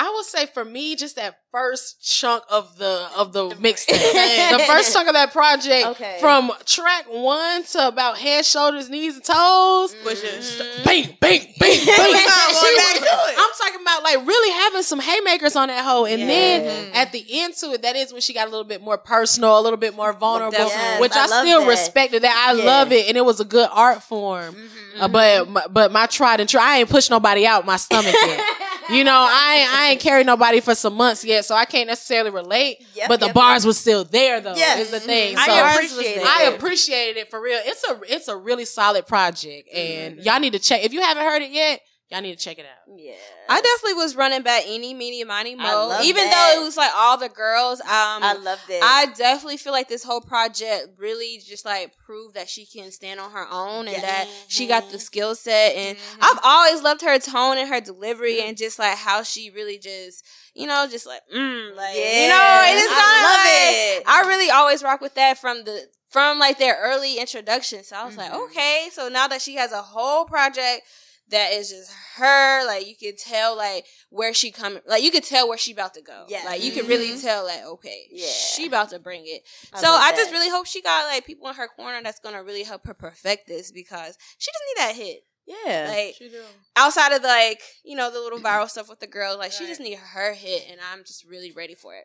I would say for me, just that first chunk of the of the mixtape, the first chunk of that project, Okay. from track one to about head, shoulders, knees, and toes, Which is bang, bang, bang, bang. We're not going She was- I'm talking about like really having some haymakers on that hoe, and Yeah. then at the end to it, that is when she got a little bit more personal, a little bit more vulnerable, Yes, which I I, still that. respected. That I Yeah. love it, and it was a good art form. Mm-hmm. Uh, but my, but my tried and try, I ain't push nobody out my stomach yet. You know, I ain't, I ain't carried nobody for some months yet, so I can't necessarily relate. Yep, but the yep, bars was still there though. Yes. Is the thing. I So appreciate it. I appreciated it for real. It's a it's a really solid project, and Mm-hmm. y'all need to check. If you haven't heard it yet, y'all need to check it out. Yeah. I definitely was running back any, meeny, miny, I mo. love Even that. though it was like all the girls, um, I love that. I definitely feel like this whole project really just like proved that she can stand on her own and Yes. that she got the skill set. And Mm-hmm. I've always loved her tone and her delivery and just like how she really just, you know, just like, mm, like, you know, it is I love like, it. I really always rock with that from the, from like their early introduction. So I was like, Mm-hmm. okay, so now that she has a whole project that is just her, like you can tell like where she coming, like you could tell where she about to go. Yeah. Like you can really mm-hmm. tell like, okay, Yeah. she about to bring it. I so love I just that. really hope she got like people in her corner that's gonna really help her perfect this because she just need that hit. Yeah. Like She do. outside of like, you know, the little viral stuff with the girls, like she just need her hit and I'm just really ready for it.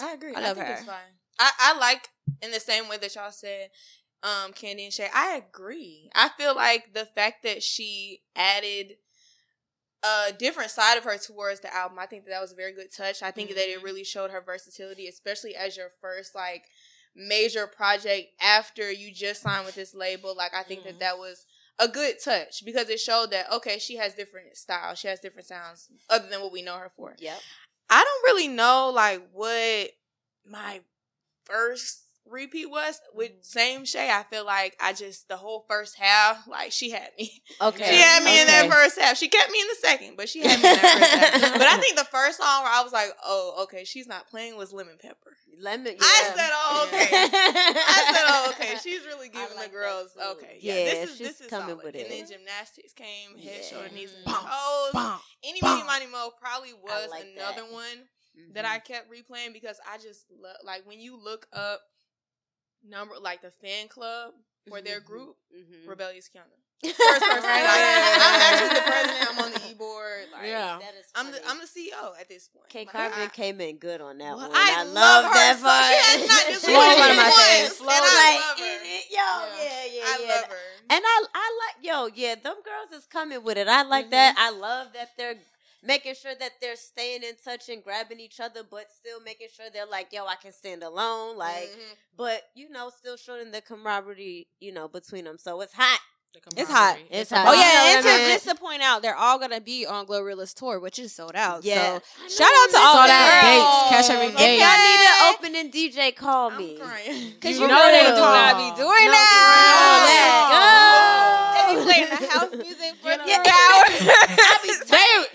I agree. I I, love think her. it's fine. I, I like in the same way that y'all said, um, Candy and Shay. I agree. I feel like the fact that she added a different side of her towards the album, I think that that was a very good touch. I think that Mm-hmm. it really showed her versatility, especially as your first like major project after you just signed with this label. Like I think Mm-hmm. that that was a good touch because it showed that okay, she has different styles, she has different sounds other than what we know her for. Yep. I don't really know like what my first repeat was with same Shay. I feel like I just the whole first half, like she had me. Okay. She had me in that first half. She kept me in the second, but she had me in that first half. But I think the first song where I was like, oh, okay, she's not playing was Lemon Pepper. Lemon. I said, oh, okay. I said, oh, okay. She's really giving like the girls, okay. Yeah, Yeah, this is this is coming solid. with And then gymnastics came, head, Yeah. shoulder, knees, and toes. Any. Money Mo probably was like another that. one Mhm. that I kept replaying because I just love like when you look up number like the fan club for their group, Mhm. Rebellious Kiana. First person, Right. like, I'm actually the president. I'm on the e-board. Like, Yeah. That is I'm the. I'm the CEO at this point. K Like, Carmen I- came in good on that Well, one. I I, love love her that so- part. she has not just She was one of my once, faves. and I like, love her. is it? Yo, yeah, yeah, yeah. I yeah. love her. And I, I like, yo, yeah, them girls is coming with it. I like that. I love that they're making sure that they're staying in touch and grabbing each other, but still making sure they're like, yo, I can stand alone. Like, Mhm. but you know, still showing the camaraderie, you know, between them. So it's hot. It's hot. It's Oh hot. yeah, You and to, what I mean? just to point out, they're all gonna be on Glorilla's tour, which is sold out. Yeah. So shout out to all Sold the out dates. Cash every If y'all need an Okay. opening DJ, call me. Cause You you know know they they do call. not be doing No, that. for real. They be playing the house music for Get three up. hours. They they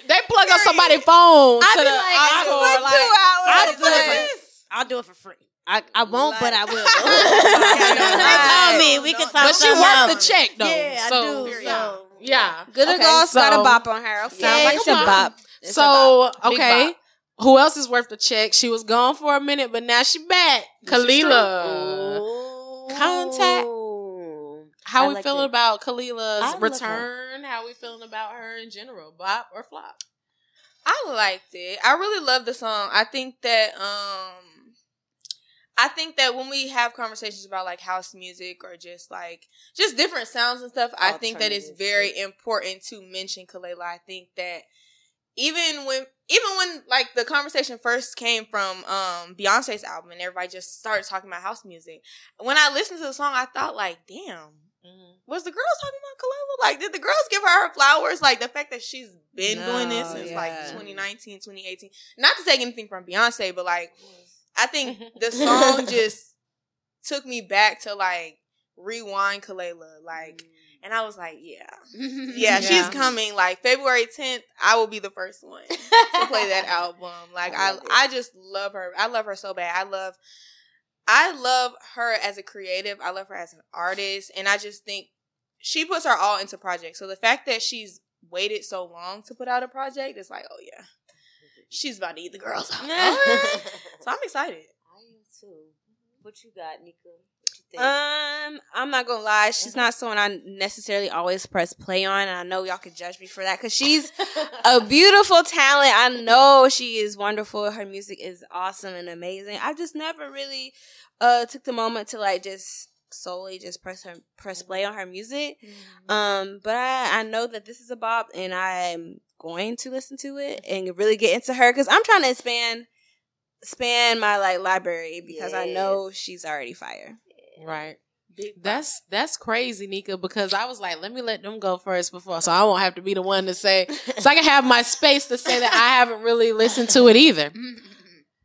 plug up somebody's phone I to be the like, encore, I for like, two hours. I'll do it like- for I'll do it for free. I, I won't, but I will. Yeah, no, call me. We no. can talk but she some worth the check though. Yeah, so, I do. Yeah. So. yeah. Good Okay, girls got a bop on her. Okay, Sounds like it's a a bop. bop. It's a So bop. Okay, bop. who else is worth the check? She was gone for a minute, but now she back. Kelela. Ooh. Contact. How I we like feeling it. about Kelela's love her. return? How we feeling about her in general? Bop or flop? I liked it. I really love the song. I think that um I think that when we have conversations about like house music or just like just different sounds and stuff, I think that it's very important to mention Kelela. I think that even when even when like the conversation first came from um Beyonce's album and everybody just started talking about house music, when I listened to the song, I thought like, damn, was the girls talking about Kelela? Like, did the girls give her her flowers? Like the fact that she's been doing this since yeah. like 2019, 2018. Not to take anything from Beyonce, but like, I think the song just took me back to like rewind Kelela. Like, and I was like, yeah, yeah, she's coming. Like February 10th, I will be the first one to play that album. Like I I. I just love her. I love her so bad. I love, I love her as a creative. I love her as an artist, and I just think she puts her all into projects. So the fact that she's waited so long to put out a project is like, oh yeah, she's about to eat the girls. I so I'm excited. I am too. What you got, Nika? Think? Um, I'm not gonna lie, she's not someone I necessarily always press play on, and I know y'all could judge me for that because she's a beautiful talent. I know she is wonderful. Her music is awesome and amazing. I just never really uh took the moment to like just solely just press her press play on her music. Um, but I I know that this is a bop, and I'm going to listen to it and really get into her because I'm trying to expand expand my like library because I know she's already fire. Right. That's that's crazy, Nika, because I was like, let me let them go first before so I won't have to be the one to say so I can have my space to say that I haven't really listened to it either. Mm-hmm.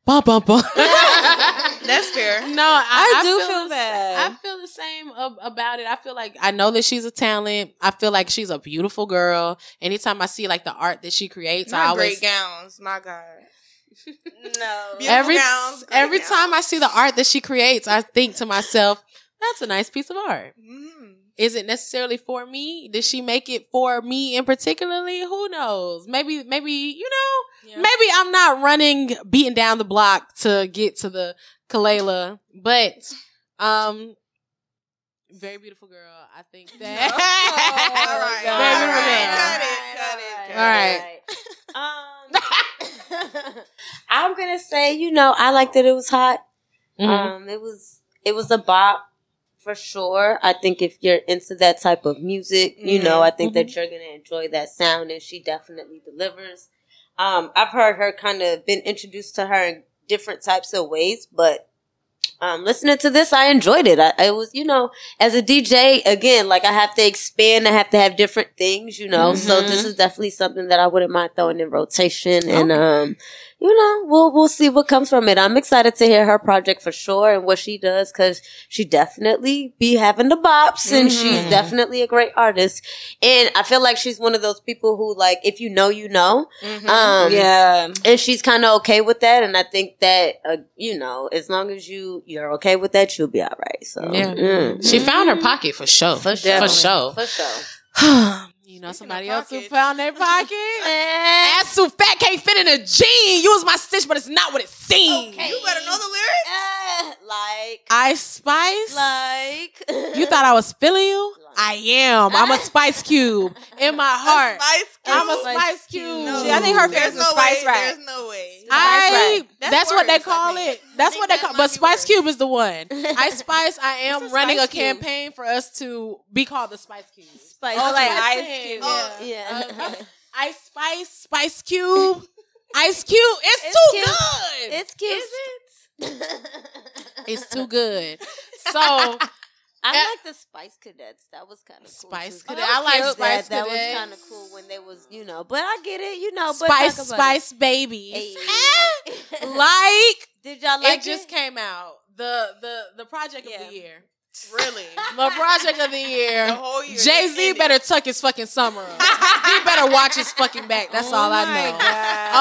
Bum, bum, bum. That's fair. No, I, I do feel feel that. I feel the same ab- about it. I feel like I know that she's a talent. I feel like she's a beautiful girl. Anytime I see like the art that she creates, I Not always great gowns. My God. No. Every gowns, every gowns. time I see the art that she creates, I think to myself, that's a nice piece of art. Mhm. Is it necessarily for me? Did she make it for me in particularly? Who knows? Maybe, maybe, you know, maybe I'm not running, beating down the block to get to the Kelela, but, um, very beautiful girl. I think that. All right. Very beautiful. Cut it. Cut it. cut it. All right. Um, I'm gonna say, you know, I liked that it was hot. Mhm. Um, it was it was a bop for sure. I think if you're into that type of music, you know, I think that you're gonna enjoy that sound, and she definitely delivers. Um, I've heard her kind of been introduced to her in different types of ways, but um, listening to this, I enjoyed it. I, I was, you know, as a DJ, again, like I have to expand. I have to have different things, you know. So this is definitely something that I wouldn't mind throwing in rotation. And, um, you know, we'll, we'll see what comes from it. I'm excited to hear her project for sure and what she does because she definitely be having the bops and she's definitely a great artist. And I feel like she's one of those people who like, if you know, you know. Um, Yeah. and she's kind of okay with that and i think that uh, you know as long as you you're okay with that you'll be all right so Yeah. mm. She found her pocket for sure. for sure For sure. for sure you know, somebody else who pockets. found their pocket. Ass too fat can't fit in a jean. Use my stitch, but it's not what it seems. You better know the lyrics. Eh, like Ice Spice. like you thought I was feeling you? I am. I'm a Spice Cube in my heart. Spice Cube. I'm a Spice Cube. No. See, I think her There's fans no are Spice way. Rap. There's no way. I, That's that's, what they call it. That's what they that call. might But Spice worse. Cube is the one. I Spice. I am What's a running a Spice Cube? campaign for us to be called the Spice Cube. Spice Oh, like That's what I'm Ice saying, Cube. yeah. yeah Uh, Ice Spice, Spice Cube, Ice Cube. It's, It's too cute. good. it's cute It's too good. So I Yeah. like the Spice Cadets. That was kind of cool Spice Cadets. Cadet. I like That- Spice That, Cadets. was kind of cool when they was, you know. But I get it, you know. But Spice, talk about Spice Babies. Hey. like Did y'all like it just came out. The the the project of the year. Really? The project of the year. The whole year. Jay Z ended. better tuck his fucking summer up. he better watch his fucking back. That's all I know.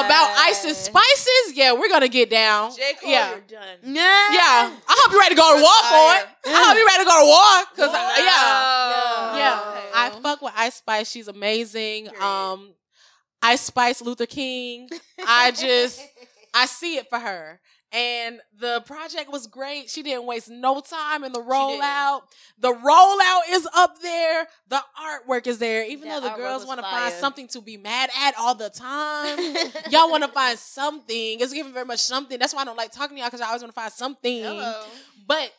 About Ice and Spices, yeah, we're gonna get down. J. Cole, yeah. you're done. Yeah. Yeah, I hope you're ready to go to war for it. I hope you're ready to go to war because yeah, yeah. Okay. I fuck with Ice Spice. She's amazing. Um, Ice Spice, Luther King. I just I see it for her. And the project was great. She didn't waste no time in the rollout. The rollout is up there. The artwork is there. Even That though the girls want to find something to be mad at all the time, y'all want to find something. It's giving very much something. That's why I don't like talking to y'all because I always want to find something. Hello. But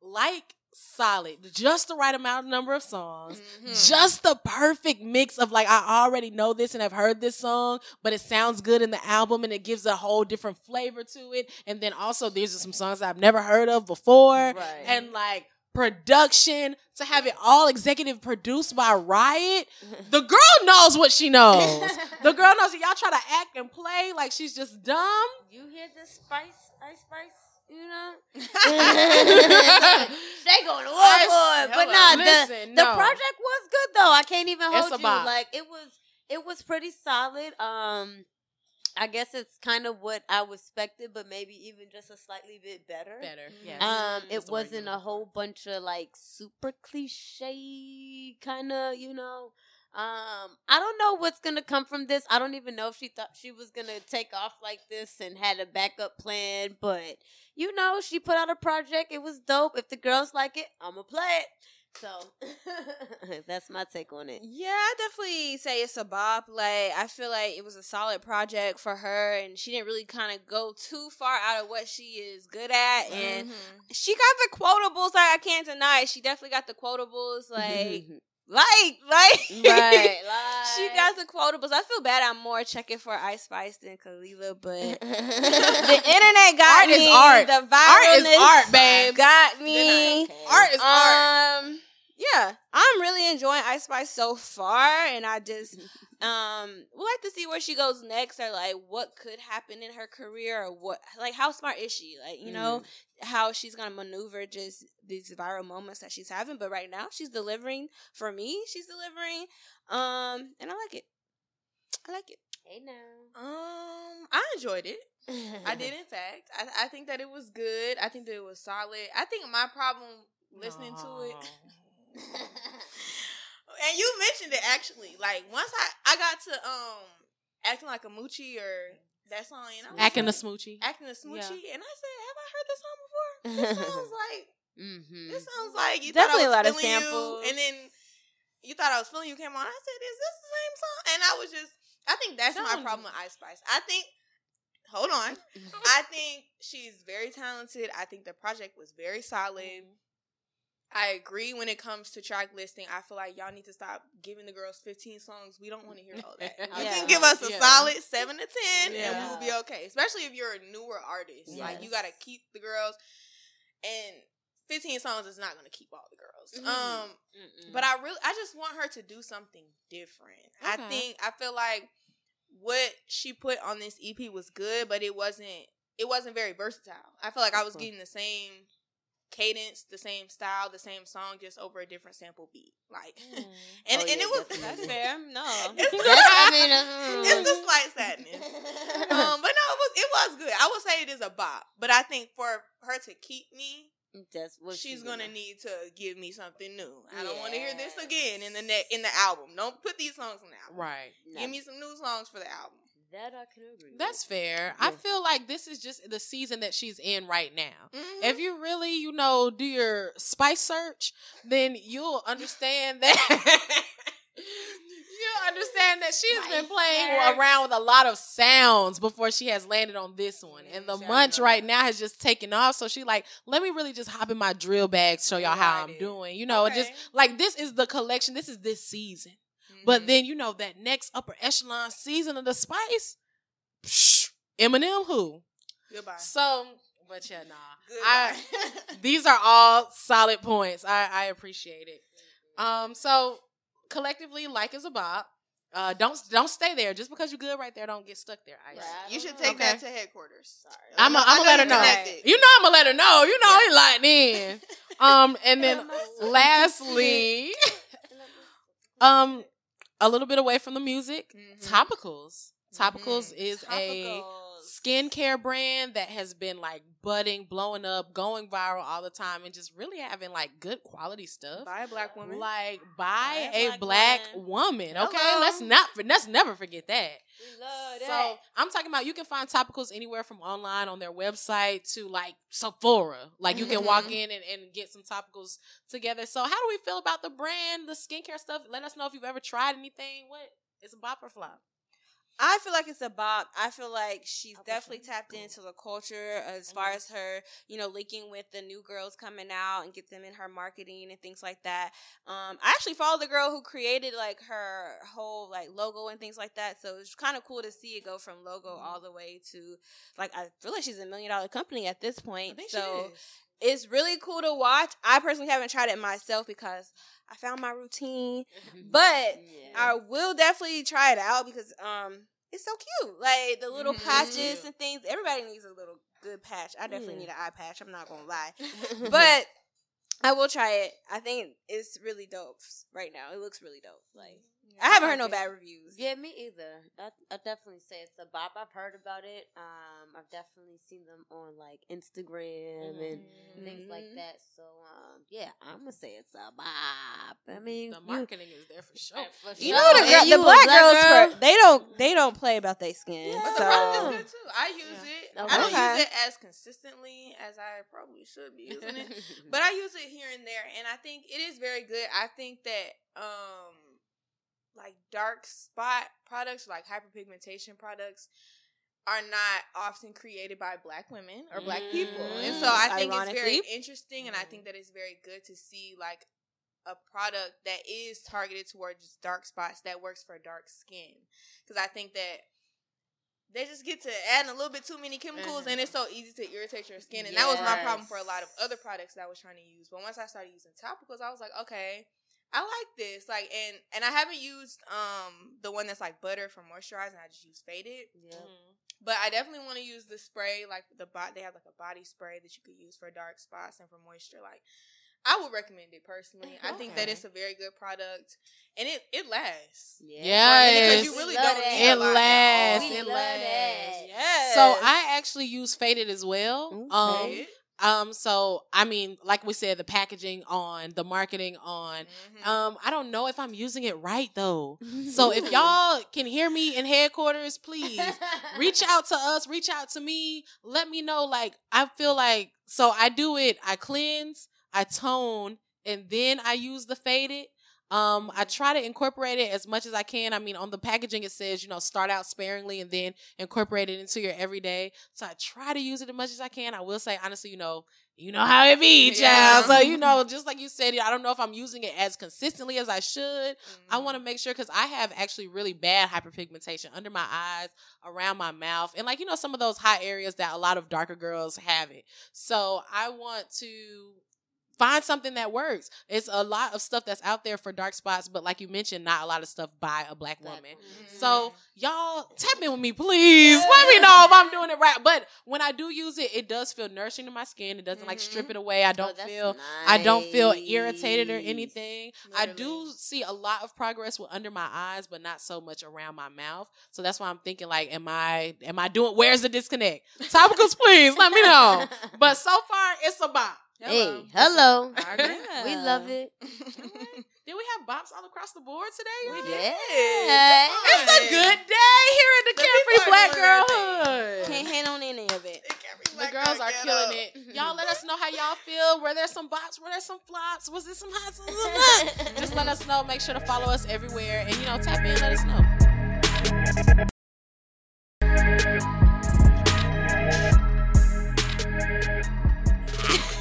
like solid, just the right amount of number of songs, Mhm. just the perfect mix of like I already know this and I've heard this song, but it sounds good in the album and it gives a whole different flavor to it. And then also there's some songs I've never heard of before, Right. and like production to have it all executive produced by Riot. The girl knows what she knows. the girl knows that y'all try to act and play like she's just dumb. You hear the Spice, Ice Spice, you know? they going to war Ice- for it. But hello. nah, Listen, the, no. the project was good though. I can't even It's hold a you. bop. Like it was it was pretty solid. Um I guess it's kind of what I expected, but maybe even just a slightly bit better. Better. yeah. Um, it wasn't a whole bunch of like super cliche kind of, you know. Um, I don't know what's gonna come from this. I don't even know if she thought she was gonna take off like this and had a backup plan, but you know, she put out a project. It was dope. If the girls like it, I'ma play it. So that's my take on it. Yeah, I definitely say it's a bop. Like I feel like it was a solid project for her, and she didn't really kind of go too far out of what she is good at, and Mm-hmm. she got the quotables. Like I can't deny, it. she definitely got the quotables. Like, like, like, Right, she got the quotables. I feel bad. I'm more checking for Ice Spice than Kelela, but the internet got Art is me. art. The Art is viralness art, babes. got me. Art is art. Um, Yeah, I'm really enjoying Ice Spice so far, and I just um would like to see where she goes next, or like what could happen in her career, or what like how smart is she? Like you know how she's gonna maneuver just these viral moments that she's having. But right now, she's delivering for me. She's delivering, um, and I like it. I like it. Hey now. Um, I enjoyed it. I did, in fact. I, I think that it was good. I think that it was solid. I think my problem listening to it, and you mentioned it actually. Like once I I got to um acting like a moochie or that song, and I was Acting a smoochie. acting a smoochie, and I said, "Have I heard this song before? This sounds like mm-hmm. this sounds like you Definitely a lot of samples. you, and then you thought I was feeling you came on. I said, "Is this the same song?" And I was just, I think that's my problem with Ice Spice. I think, hold on, I think she's very talented. I think the project was very solid. I agree when it comes to track listing. I feel like y'all need to stop giving the girls 15 songs. We don't want to hear all that. You Yeah. can give us a Yeah. solid 7 to 10 and we will be okay. Especially if you're a newer artist. Like you got to keep the girls and 15 songs is not going to keep all the girls. Um but I really I just want her to do something different. I think I feel like what she put on this EP was good, but it wasn't it wasn't very versatile. I feel like I was getting the same cadence, the same style, the same song, just over a different sample beat. Like and, Oh, and yeah, it was. That's fair. No. it's, I mean, uh, it's the slight sadness. Um, but no, it was it was good. I would say it is a bop, but I think for her to keep me, That's what she's gonna need to give me something new. I don't want to hear this again in the ne- in the album. Don't put these songs on the album. Right. Give me some new songs for the album. That I can agree. with. That's fair. I feel like this is just the season that she's in right now. Mhm. If you really, you know, do your spice search, then you'll understand that. you'll understand that she has been playing around with a lot of sounds before she has landed on this one. And the munch right now has just taken off. So she like, let me really just hop in my drill bag, show y'all how I'm doing. You know, just like this is the collection. This is this season. Mm-hmm. But then you know that next upper echelon season of the Spice, psh, Eminem who? Goodbye. So, but yeah, nah. Goodbye. I, these are all solid points. I, I appreciate it. Um, so collectively, like is a bop. Uh, don't don't stay there. Just because you're good right there, don't get stuck there. Ice. you should take Okay. that to headquarters. Sorry. I'm gonna let her know. connected. You know I'm gonna let her know. You know he locked in. Um, and then lastly, um, a little bit away from the music, Mhm. topicals. Topicals Mhm. is a Topicals. Skincare brand that has been like budding, blowing up, going viral all the time, and just really having like good quality stuff. Buy a black woman. Like buy, By a black black woman. woman. Okay, Hello. let's not let's never forget that. We love So I'm talking about you can find topicals anywhere from online on their website to like Sephora. Like you can mm-hmm. walk in and, and get some topicals together. So how do we feel about the brand, the skincare stuff? Let us know if you've ever tried anything. What is a bop or flop? I feel like it's a bop. I feel like she's definitely tapped into the culture as far as her, you know, linking with the new girls coming out and get them in her marketing and things like that. Um, I actually follow the girl who created like her whole like logo and things like that. So it's kind of cool to see it go from logo all the way to like I feel like she's a million dollar company at this point. I think so she is. It's really cool to watch. I personally haven't tried it myself because I found my routine, but I will definitely try it out because um it's so cute. Like the little Mhm. patches and things. Everybody needs a little good patch. I definitely Yeah. need an eye patch. I'm not gonna lie, but I will try it. I think it's really dope right now. It looks really dope. Like I haven't heard no bad reviews. Yeah, me either. I, I definitely say it's a bop. I've heard about it. Um, I've definitely seen them on like Instagram and things like Mhm. that. So, um, yeah, I'm gonna say it's a bop. I mean, The you- marketing is there for sure. For sure. You know the, And girl, you the black black girls girl? for, they don't they don't play about their skin. But the so product is good too. I use it. I don't use it as consistently as I probably should be using it, but I use it here and there, and I think it is very good. I think that um, like dark spot products, like hyperpigmentation products, are not often created by black women or black people, and so I mm, think it's very interesting, and I think mm. that it's very good to see like a product that is targeted towards dark spots that works for dark skin. Because I think that they just get to add a little bit too many chemicals and it's so easy to irritate your skin. And that was my problem for a lot of other products that I was trying to use. But once I started using topicals I was like okay I like this like and and I haven't used um the one that's like butter for moisturizing I just use faded yeah. but I definitely want to use the spray like the bot they have like a body spray that you could use for dark spots and for moisture like I would recommend it personally. I think that it's a very good product, and it it lasts. Yes. because you really don't that. need a It lot at lasts. It lasts. yes. So I actually use faded as well. Um, Faded. Um, so I mean, like we said, the packaging on, the marketing on. Mhm. Um, I don't know if I'm using it right though. So if y'all can hear me in headquarters, please reach out to us, reach out to me. Let me know. Like I feel like so I do it. I cleanse, I tone, and then I use the faded. Um, I try to incorporate it as much as I can. I mean, on the packaging it says, you know, start out sparingly and then incorporate it into your everyday. So I try to use it as much as I can. I will say honestly, you know, you know how it be, child. Yeah. So you know, just like you said, I don't know if I'm using it as consistently as I should. I Mm-hmm. want to make sure because I have actually really bad hyperpigmentation under my eyes, around my mouth, and like you know some of those hot areas that a lot of darker girls have it. So I want to find something that works. It's a lot of stuff that's out there for dark spots, but like you mentioned, not a lot of stuff by a black woman. Mm-hmm. So y'all tap in with me, please. Let me know if I'm doing it right. But when I do use it, it does feel nourishing to my skin. It doesn't like strip it away. I Oh, don't that's feel I don't feel irritated or nice. anything. I do see a lot of progress with under my eyes, but not so much around my mouth. So that's why I'm thinking like, am I am I doing where's the disconnect? Topicals, please let me know. But so far it's a bop. Hey, hello. Yeah. We love it. Did we have bops all across the board today? y'all? Yeah. It's a good day here at the, The Carefree Black Girlhood. can't hate on any of it. The girls are killing it. Y'all let us know how y'all feel. Were there some bops? Were there some flops? Was there some highs? Just let us know. Make sure to follow us everywhere. And, you know, tap in. Let us know.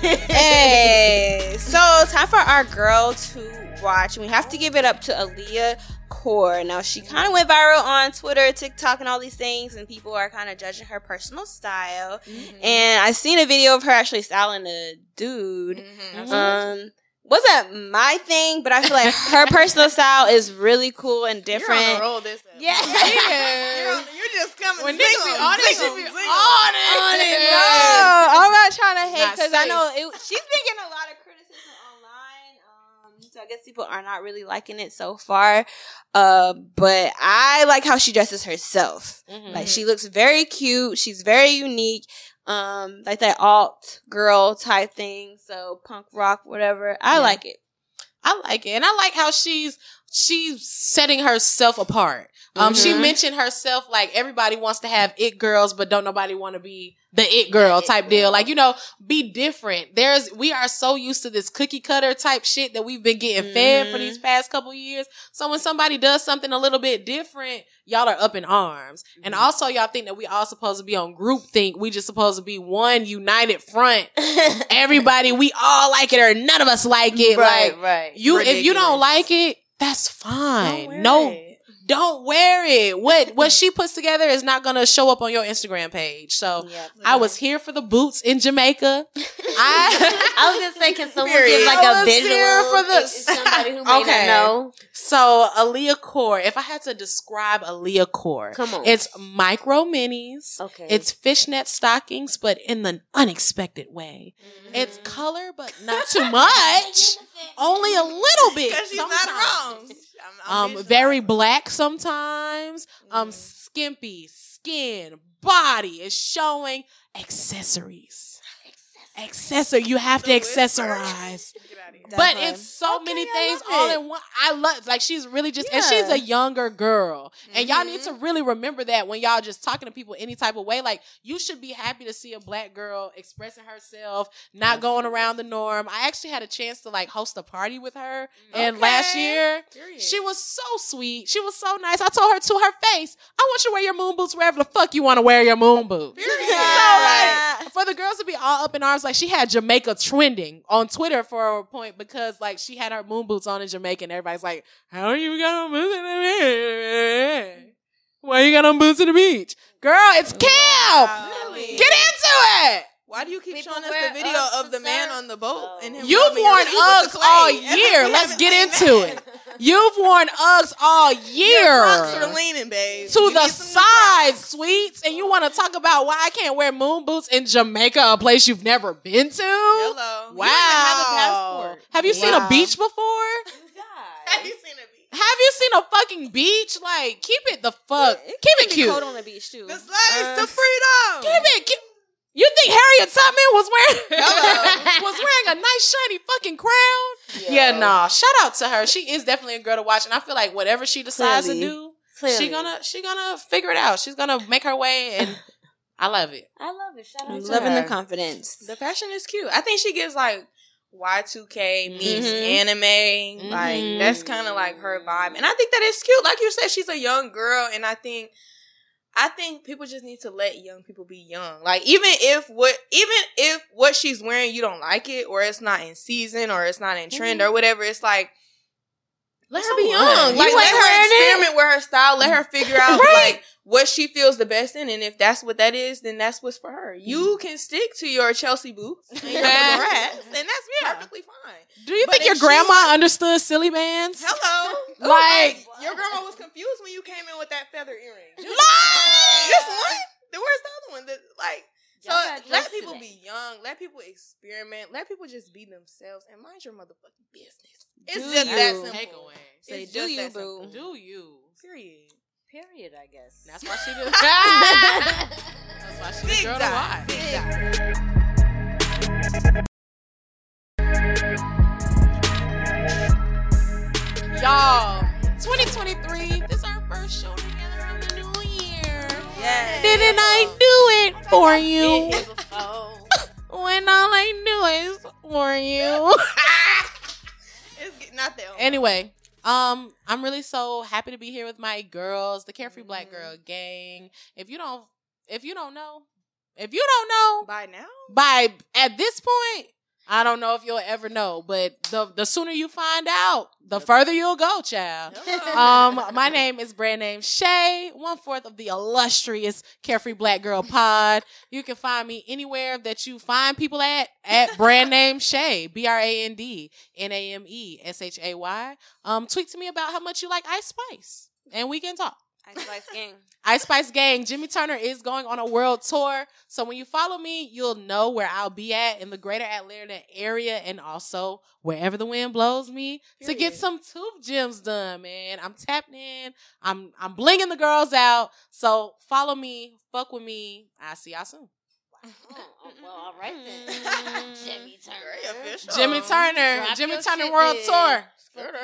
Hey, so time for our girl to watch. We have to give it up to Aliyah Core. Now she kind of went viral on Twitter, TikTok, and all these things, and people are kind of judging her personal style. And I seen a video of her actually styling a dude. Mm-hmm. Um, wasn't my thing, but I feel like her personal style is really cool and different. You're on the roll this episode. Yeah. You're, on, you're just coming. When single, be on it, she single, be single. on it. on it. No, I'm not trying to hate because I know it, she's been getting a lot of criticism online. Um, so I guess people are not really liking it so far. Uh, but I like how she dresses herself. Mhm. Like she looks very cute. She's very unique. Um, like that alt girl type thing. So punk rock, whatever. I Yeah. like it. I like it, and I like how she's she's setting herself apart. Um, she Mhm. mentioned herself like everybody wants to have it girls, but don't nobody want to be the it girl it type girl. deal. Like you know, be different. There's we are so used to this cookie cutter type shit that we've been getting fed for these past couple years. So when somebody does something a little bit different, y'all are up in arms. And also y'all think that we all supposed to be on group think. We just supposed to be one united front. Everybody, we all like it or none of us like it. right, like right. you if you don't like it, that's fine. no, it. Don't wear it. What what she puts together is not gonna show up on your Instagram page. So Yep. I was here for the boots in Jamaica. I I was gonna say, can someone Period. give like I a was visual? here for the- Is- is somebody who may Okay. not know. so Aliyah Core. If I had to describe Aliyah Core, Come on. it's micro minis. Okay. It's fishnet stockings, but in the unexpected way. Mm-hmm. It's color, but not too much. Only a little bit. Because she's sometimes. not wrong. I'm, I'm Um, very black sometimes. Um, skimpy skin, body is showing accessories. Accessory, you have to The whisper. accessorize. Get outta here. But That it's so Okay, many I things all it. in one. I love like she's really just and she's a younger girl. And y'all need Mm-hmm. to really remember that when y'all just talking to people any type of way. Like you should be happy to see a black girl expressing herself, not going around the norm. I actually had a chance to like host a party with her and last year. Period. She was so sweet. She was so nice. I told her to her face, I want you to wear your moon boots wherever the fuck you want to wear your moon boots. Period. So like for the girls to be all up in arms, like she had Jamaica trending on Twitter for a point because like she had her moon boots on in Jamaica and everybody's like, How are you got on boots in the beach? Why you got on boots in the beach? Girl, it's camp! Really? Get into it! Why do you keep People showing us the video of to the man on the boat Oh. and him You've worn your Uggs all year. Let's get into that. it. You've worn Uggs all year. Crocs are leaning, babe. to You the need some new side, sweets, and you want to talk about why I can't wear moon boots in Jamaica, a place you've never been to? Hello. Wow. You don't even have a passport. Have you seen a beach before? Have you seen a beach? Have you seen a fucking beach? Like, keep it the fuck. It keep it cute. Cold on the beach too. The slaves Uh, to freedom. Keep it cute. You think Harriet Tubman was wearing was wearing a nice shiny fucking crown? Yeah, nah. Shout out to her. She is definitely a girl to watch, and I feel like whatever she decides Clearly. to do, Clearly. she gonna she gonna figure it out. She's gonna make her way, and I love it. I love it. Shout out to Loving her. the confidence. The fashion is cute. I think she gives like Y2K meets Mhm. anime. Like Mhm. that's kind of like her vibe. And I think that is cute. Like you said, she's a young girl and I think I think people just need to let young people be young. Like even if what even if what she's wearing you don't like it or it's not in season or it's not in trend or mm-hmm. whatever, it's like let her be young. Like You let her wearing it? experiment with her style. Let her figure out Right. like what she feels the best in, and if that's what that is, then that's what's for her. You mm. can stick to your Chelsea boots and your dress, and that's perfectly fine. Do you But think your if she grandma understood Silly Bandz? Hello, oh Like- your grandma was confused when you came in with that feather earring. Just, Like- just one. Then where's the other one? That like. So let people today. be young. Let people experiment. Let people just be themselves and mind your motherfucking business. It's Do just that you. simple. Takeaway. Say, It's do just you, that boo. simple. Do you? Period. Period, I guess. That's why she did. That's why she Big the girl to time. watch. Y'all, 2023, this is our first show together on the new year. Yes. Didn't I do it for you? when all I do is for you. Not that. anyway, um, I'm really so happy to be here with my girls, the Carefree Black Mm-hmm. Girl Gang. If you don't, if you don't know, if you don't know, by now. by at this point, I don't know if you'll ever know, but the the sooner you find out, the further you'll go, child. Um, my name is brand name Shay, one fourth of the illustrious Carefree Black Girl Pod. You can find me anywhere that you find people at at brand name Shay, B R A N D N A M E S H A Y. Um, tweet to me about how much you like Ice Spice, and we can talk. Ice Spice Gang. Ice Spice Gang, Jimmy Turner is going on a world tour. So when you follow me, you'll know where I'll be at in the greater Atlanta area and also wherever the wind blows me to get some tooth gems done, man. I'm tapping in. I'm I'm blinging the girls out. So follow me, fuck with me. I'll see y'all soon. Oh, oh, well, all right then. Jimmy Turner. official. Jimmy Turner, Drop Jimmy Turner World then. Tour. What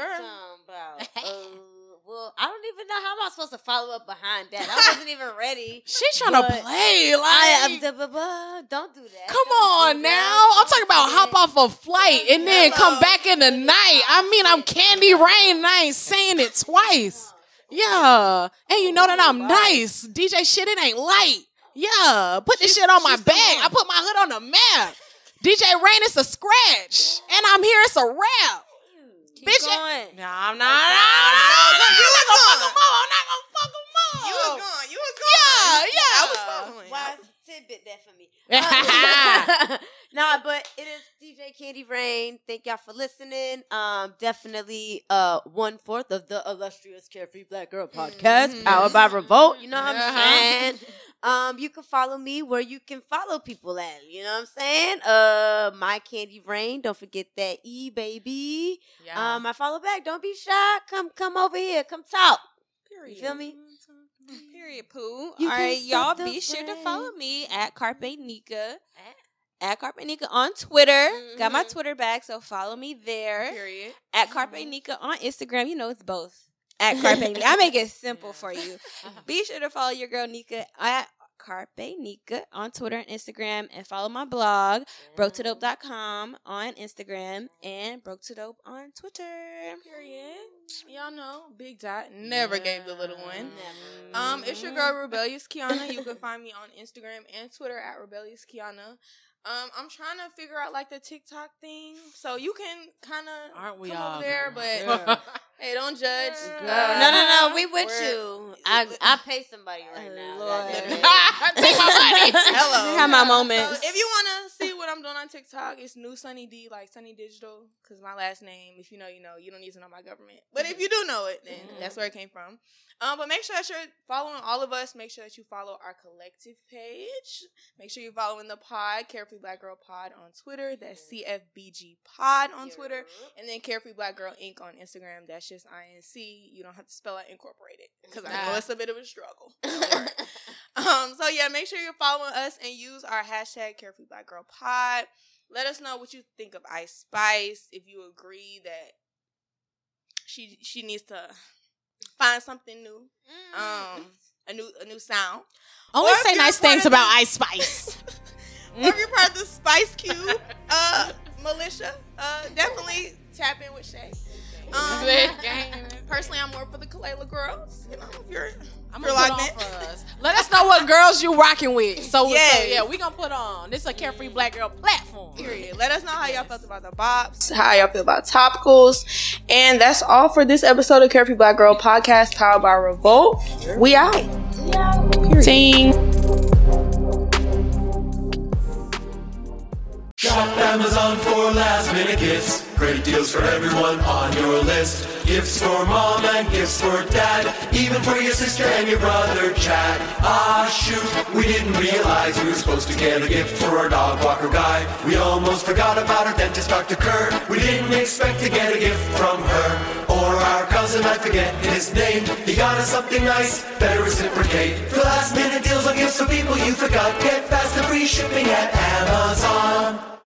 you talking about? Well, I don't even know how am I supposed to follow up behind that. I wasn't even ready. She's trying to play. Like, I da- ba- ba- Don't do that. Come Don't on do now. that. I'm talking about hop off a flight and then come back in the night. I mean, I'm Candy Raine and I ain't saying it twice. Yeah. And you know that I'm nice. DJ shit, it ain't light. Yeah. Put this shit on my bag. I put my hood on the map. DJ Raine, it's a scratch. And I'm here, it's a rap. Keep Bitch, going. No, I'm not. No, no, no, no. You not gonna fuck 'em up. I'm not gonna fuck 'em up. You was gone. You was gone. Yeah, yeah. I was following. Why tidbit that for me? Uh, nah, but it is DJ Candy Raine. Thank y'all for listening. Um, definitely uh one fourth of the illustrious Carefree Black Girl podcast, Mhm. powered by Revolt. You know what Uh-huh. I'm saying? Um, you can follow me where you can follow people at. You know what I'm saying? Uh, my Candy Raine. Don't forget that E baby. Yeah. Um, I follow back. Don't be shy. Come, come over here. Come talk. Period. You feel me? Period, poo. You All y'all stop the be sure to follow me at Carpe Nika. At Carpe Nika on Twitter. Got my Mhm. Twitter back, so follow me there. Period. At Carpe Nika on Instagram. You know it's both. At Carpe Nika. I make it simple for you. Be sure to follow your girl Nika at Carpe Nika on Twitter and Instagram and follow my blog, broketodope.com on Instagram and broke to dope on Twitter. Period. Y'all know, Big Dot never gave the little one. Mm-hmm. Um, it's your girl Rebellious Kiana. You can find me on Instagram and Twitter at Rebellious Kiana. Um, I'm trying to figure out like the TikTok thing, so you can kind of Aren't we come all? over there, girl? but hey, don't judge. Uh, no, no, no. We with we're- you. I I pay somebody right now. Lord. Take my money. Hello. Have my So moments. if you want to see what I'm doing on TikTok, it's new Sunny D, like Sunny Digital, because my last name, if you know, you know. You don't need to know my government. But if you do know it, then that's where it came from. Um, but make sure that you're following all of us. Make sure that you follow our collective page. Make sure you're following the pod, Carefree Black Girl Pod on Twitter. That's CFBG Pod on Twitter. And then Carefree Black Girl Inc. on Instagram. That's just INC. You don't have to spell out incorporated because I know it's a bit of a struggle. Um, so yeah, make sure you're following us and use our hashtag Carefree Black Girl Pod. Let us know what you think of Ice Spice. If you agree that she she needs to find something new, um, a new a new sound. Only say nice things about the- Ice Spice. or if you're part of the Spice Cube uh, militia, uh, definitely tap in with Shay. Um, personally, I'm more for the Kelela girls. You know, if you're, I'm if you're gonna locked put on in. for us. Let us know what girls you rocking with. So, Yes. so yeah, we gonna put on. This is a carefree black girl platform. Period. Let us know how y'all felt about the bops, how y'all feel about topicals. And that's all for this episode of Carefree Black Girl Podcast powered by Revolt. We out. Ting. Shop Amazon for last minute gifts. Great deals for everyone on your list. Gifts for mom and gifts for dad. Even for your sister and your brother Chad. Ah shoot, we didn't realize we were supposed to get a gift for our dog walker guy. We almost forgot about our dentist Dr. Kerr. We didn't expect to get a gift from her. Or our cousin, I forget his name. He got us something nice, better reciprocate. For last minute deals on gifts for people you forgot. Get fast and free shipping at Amazon.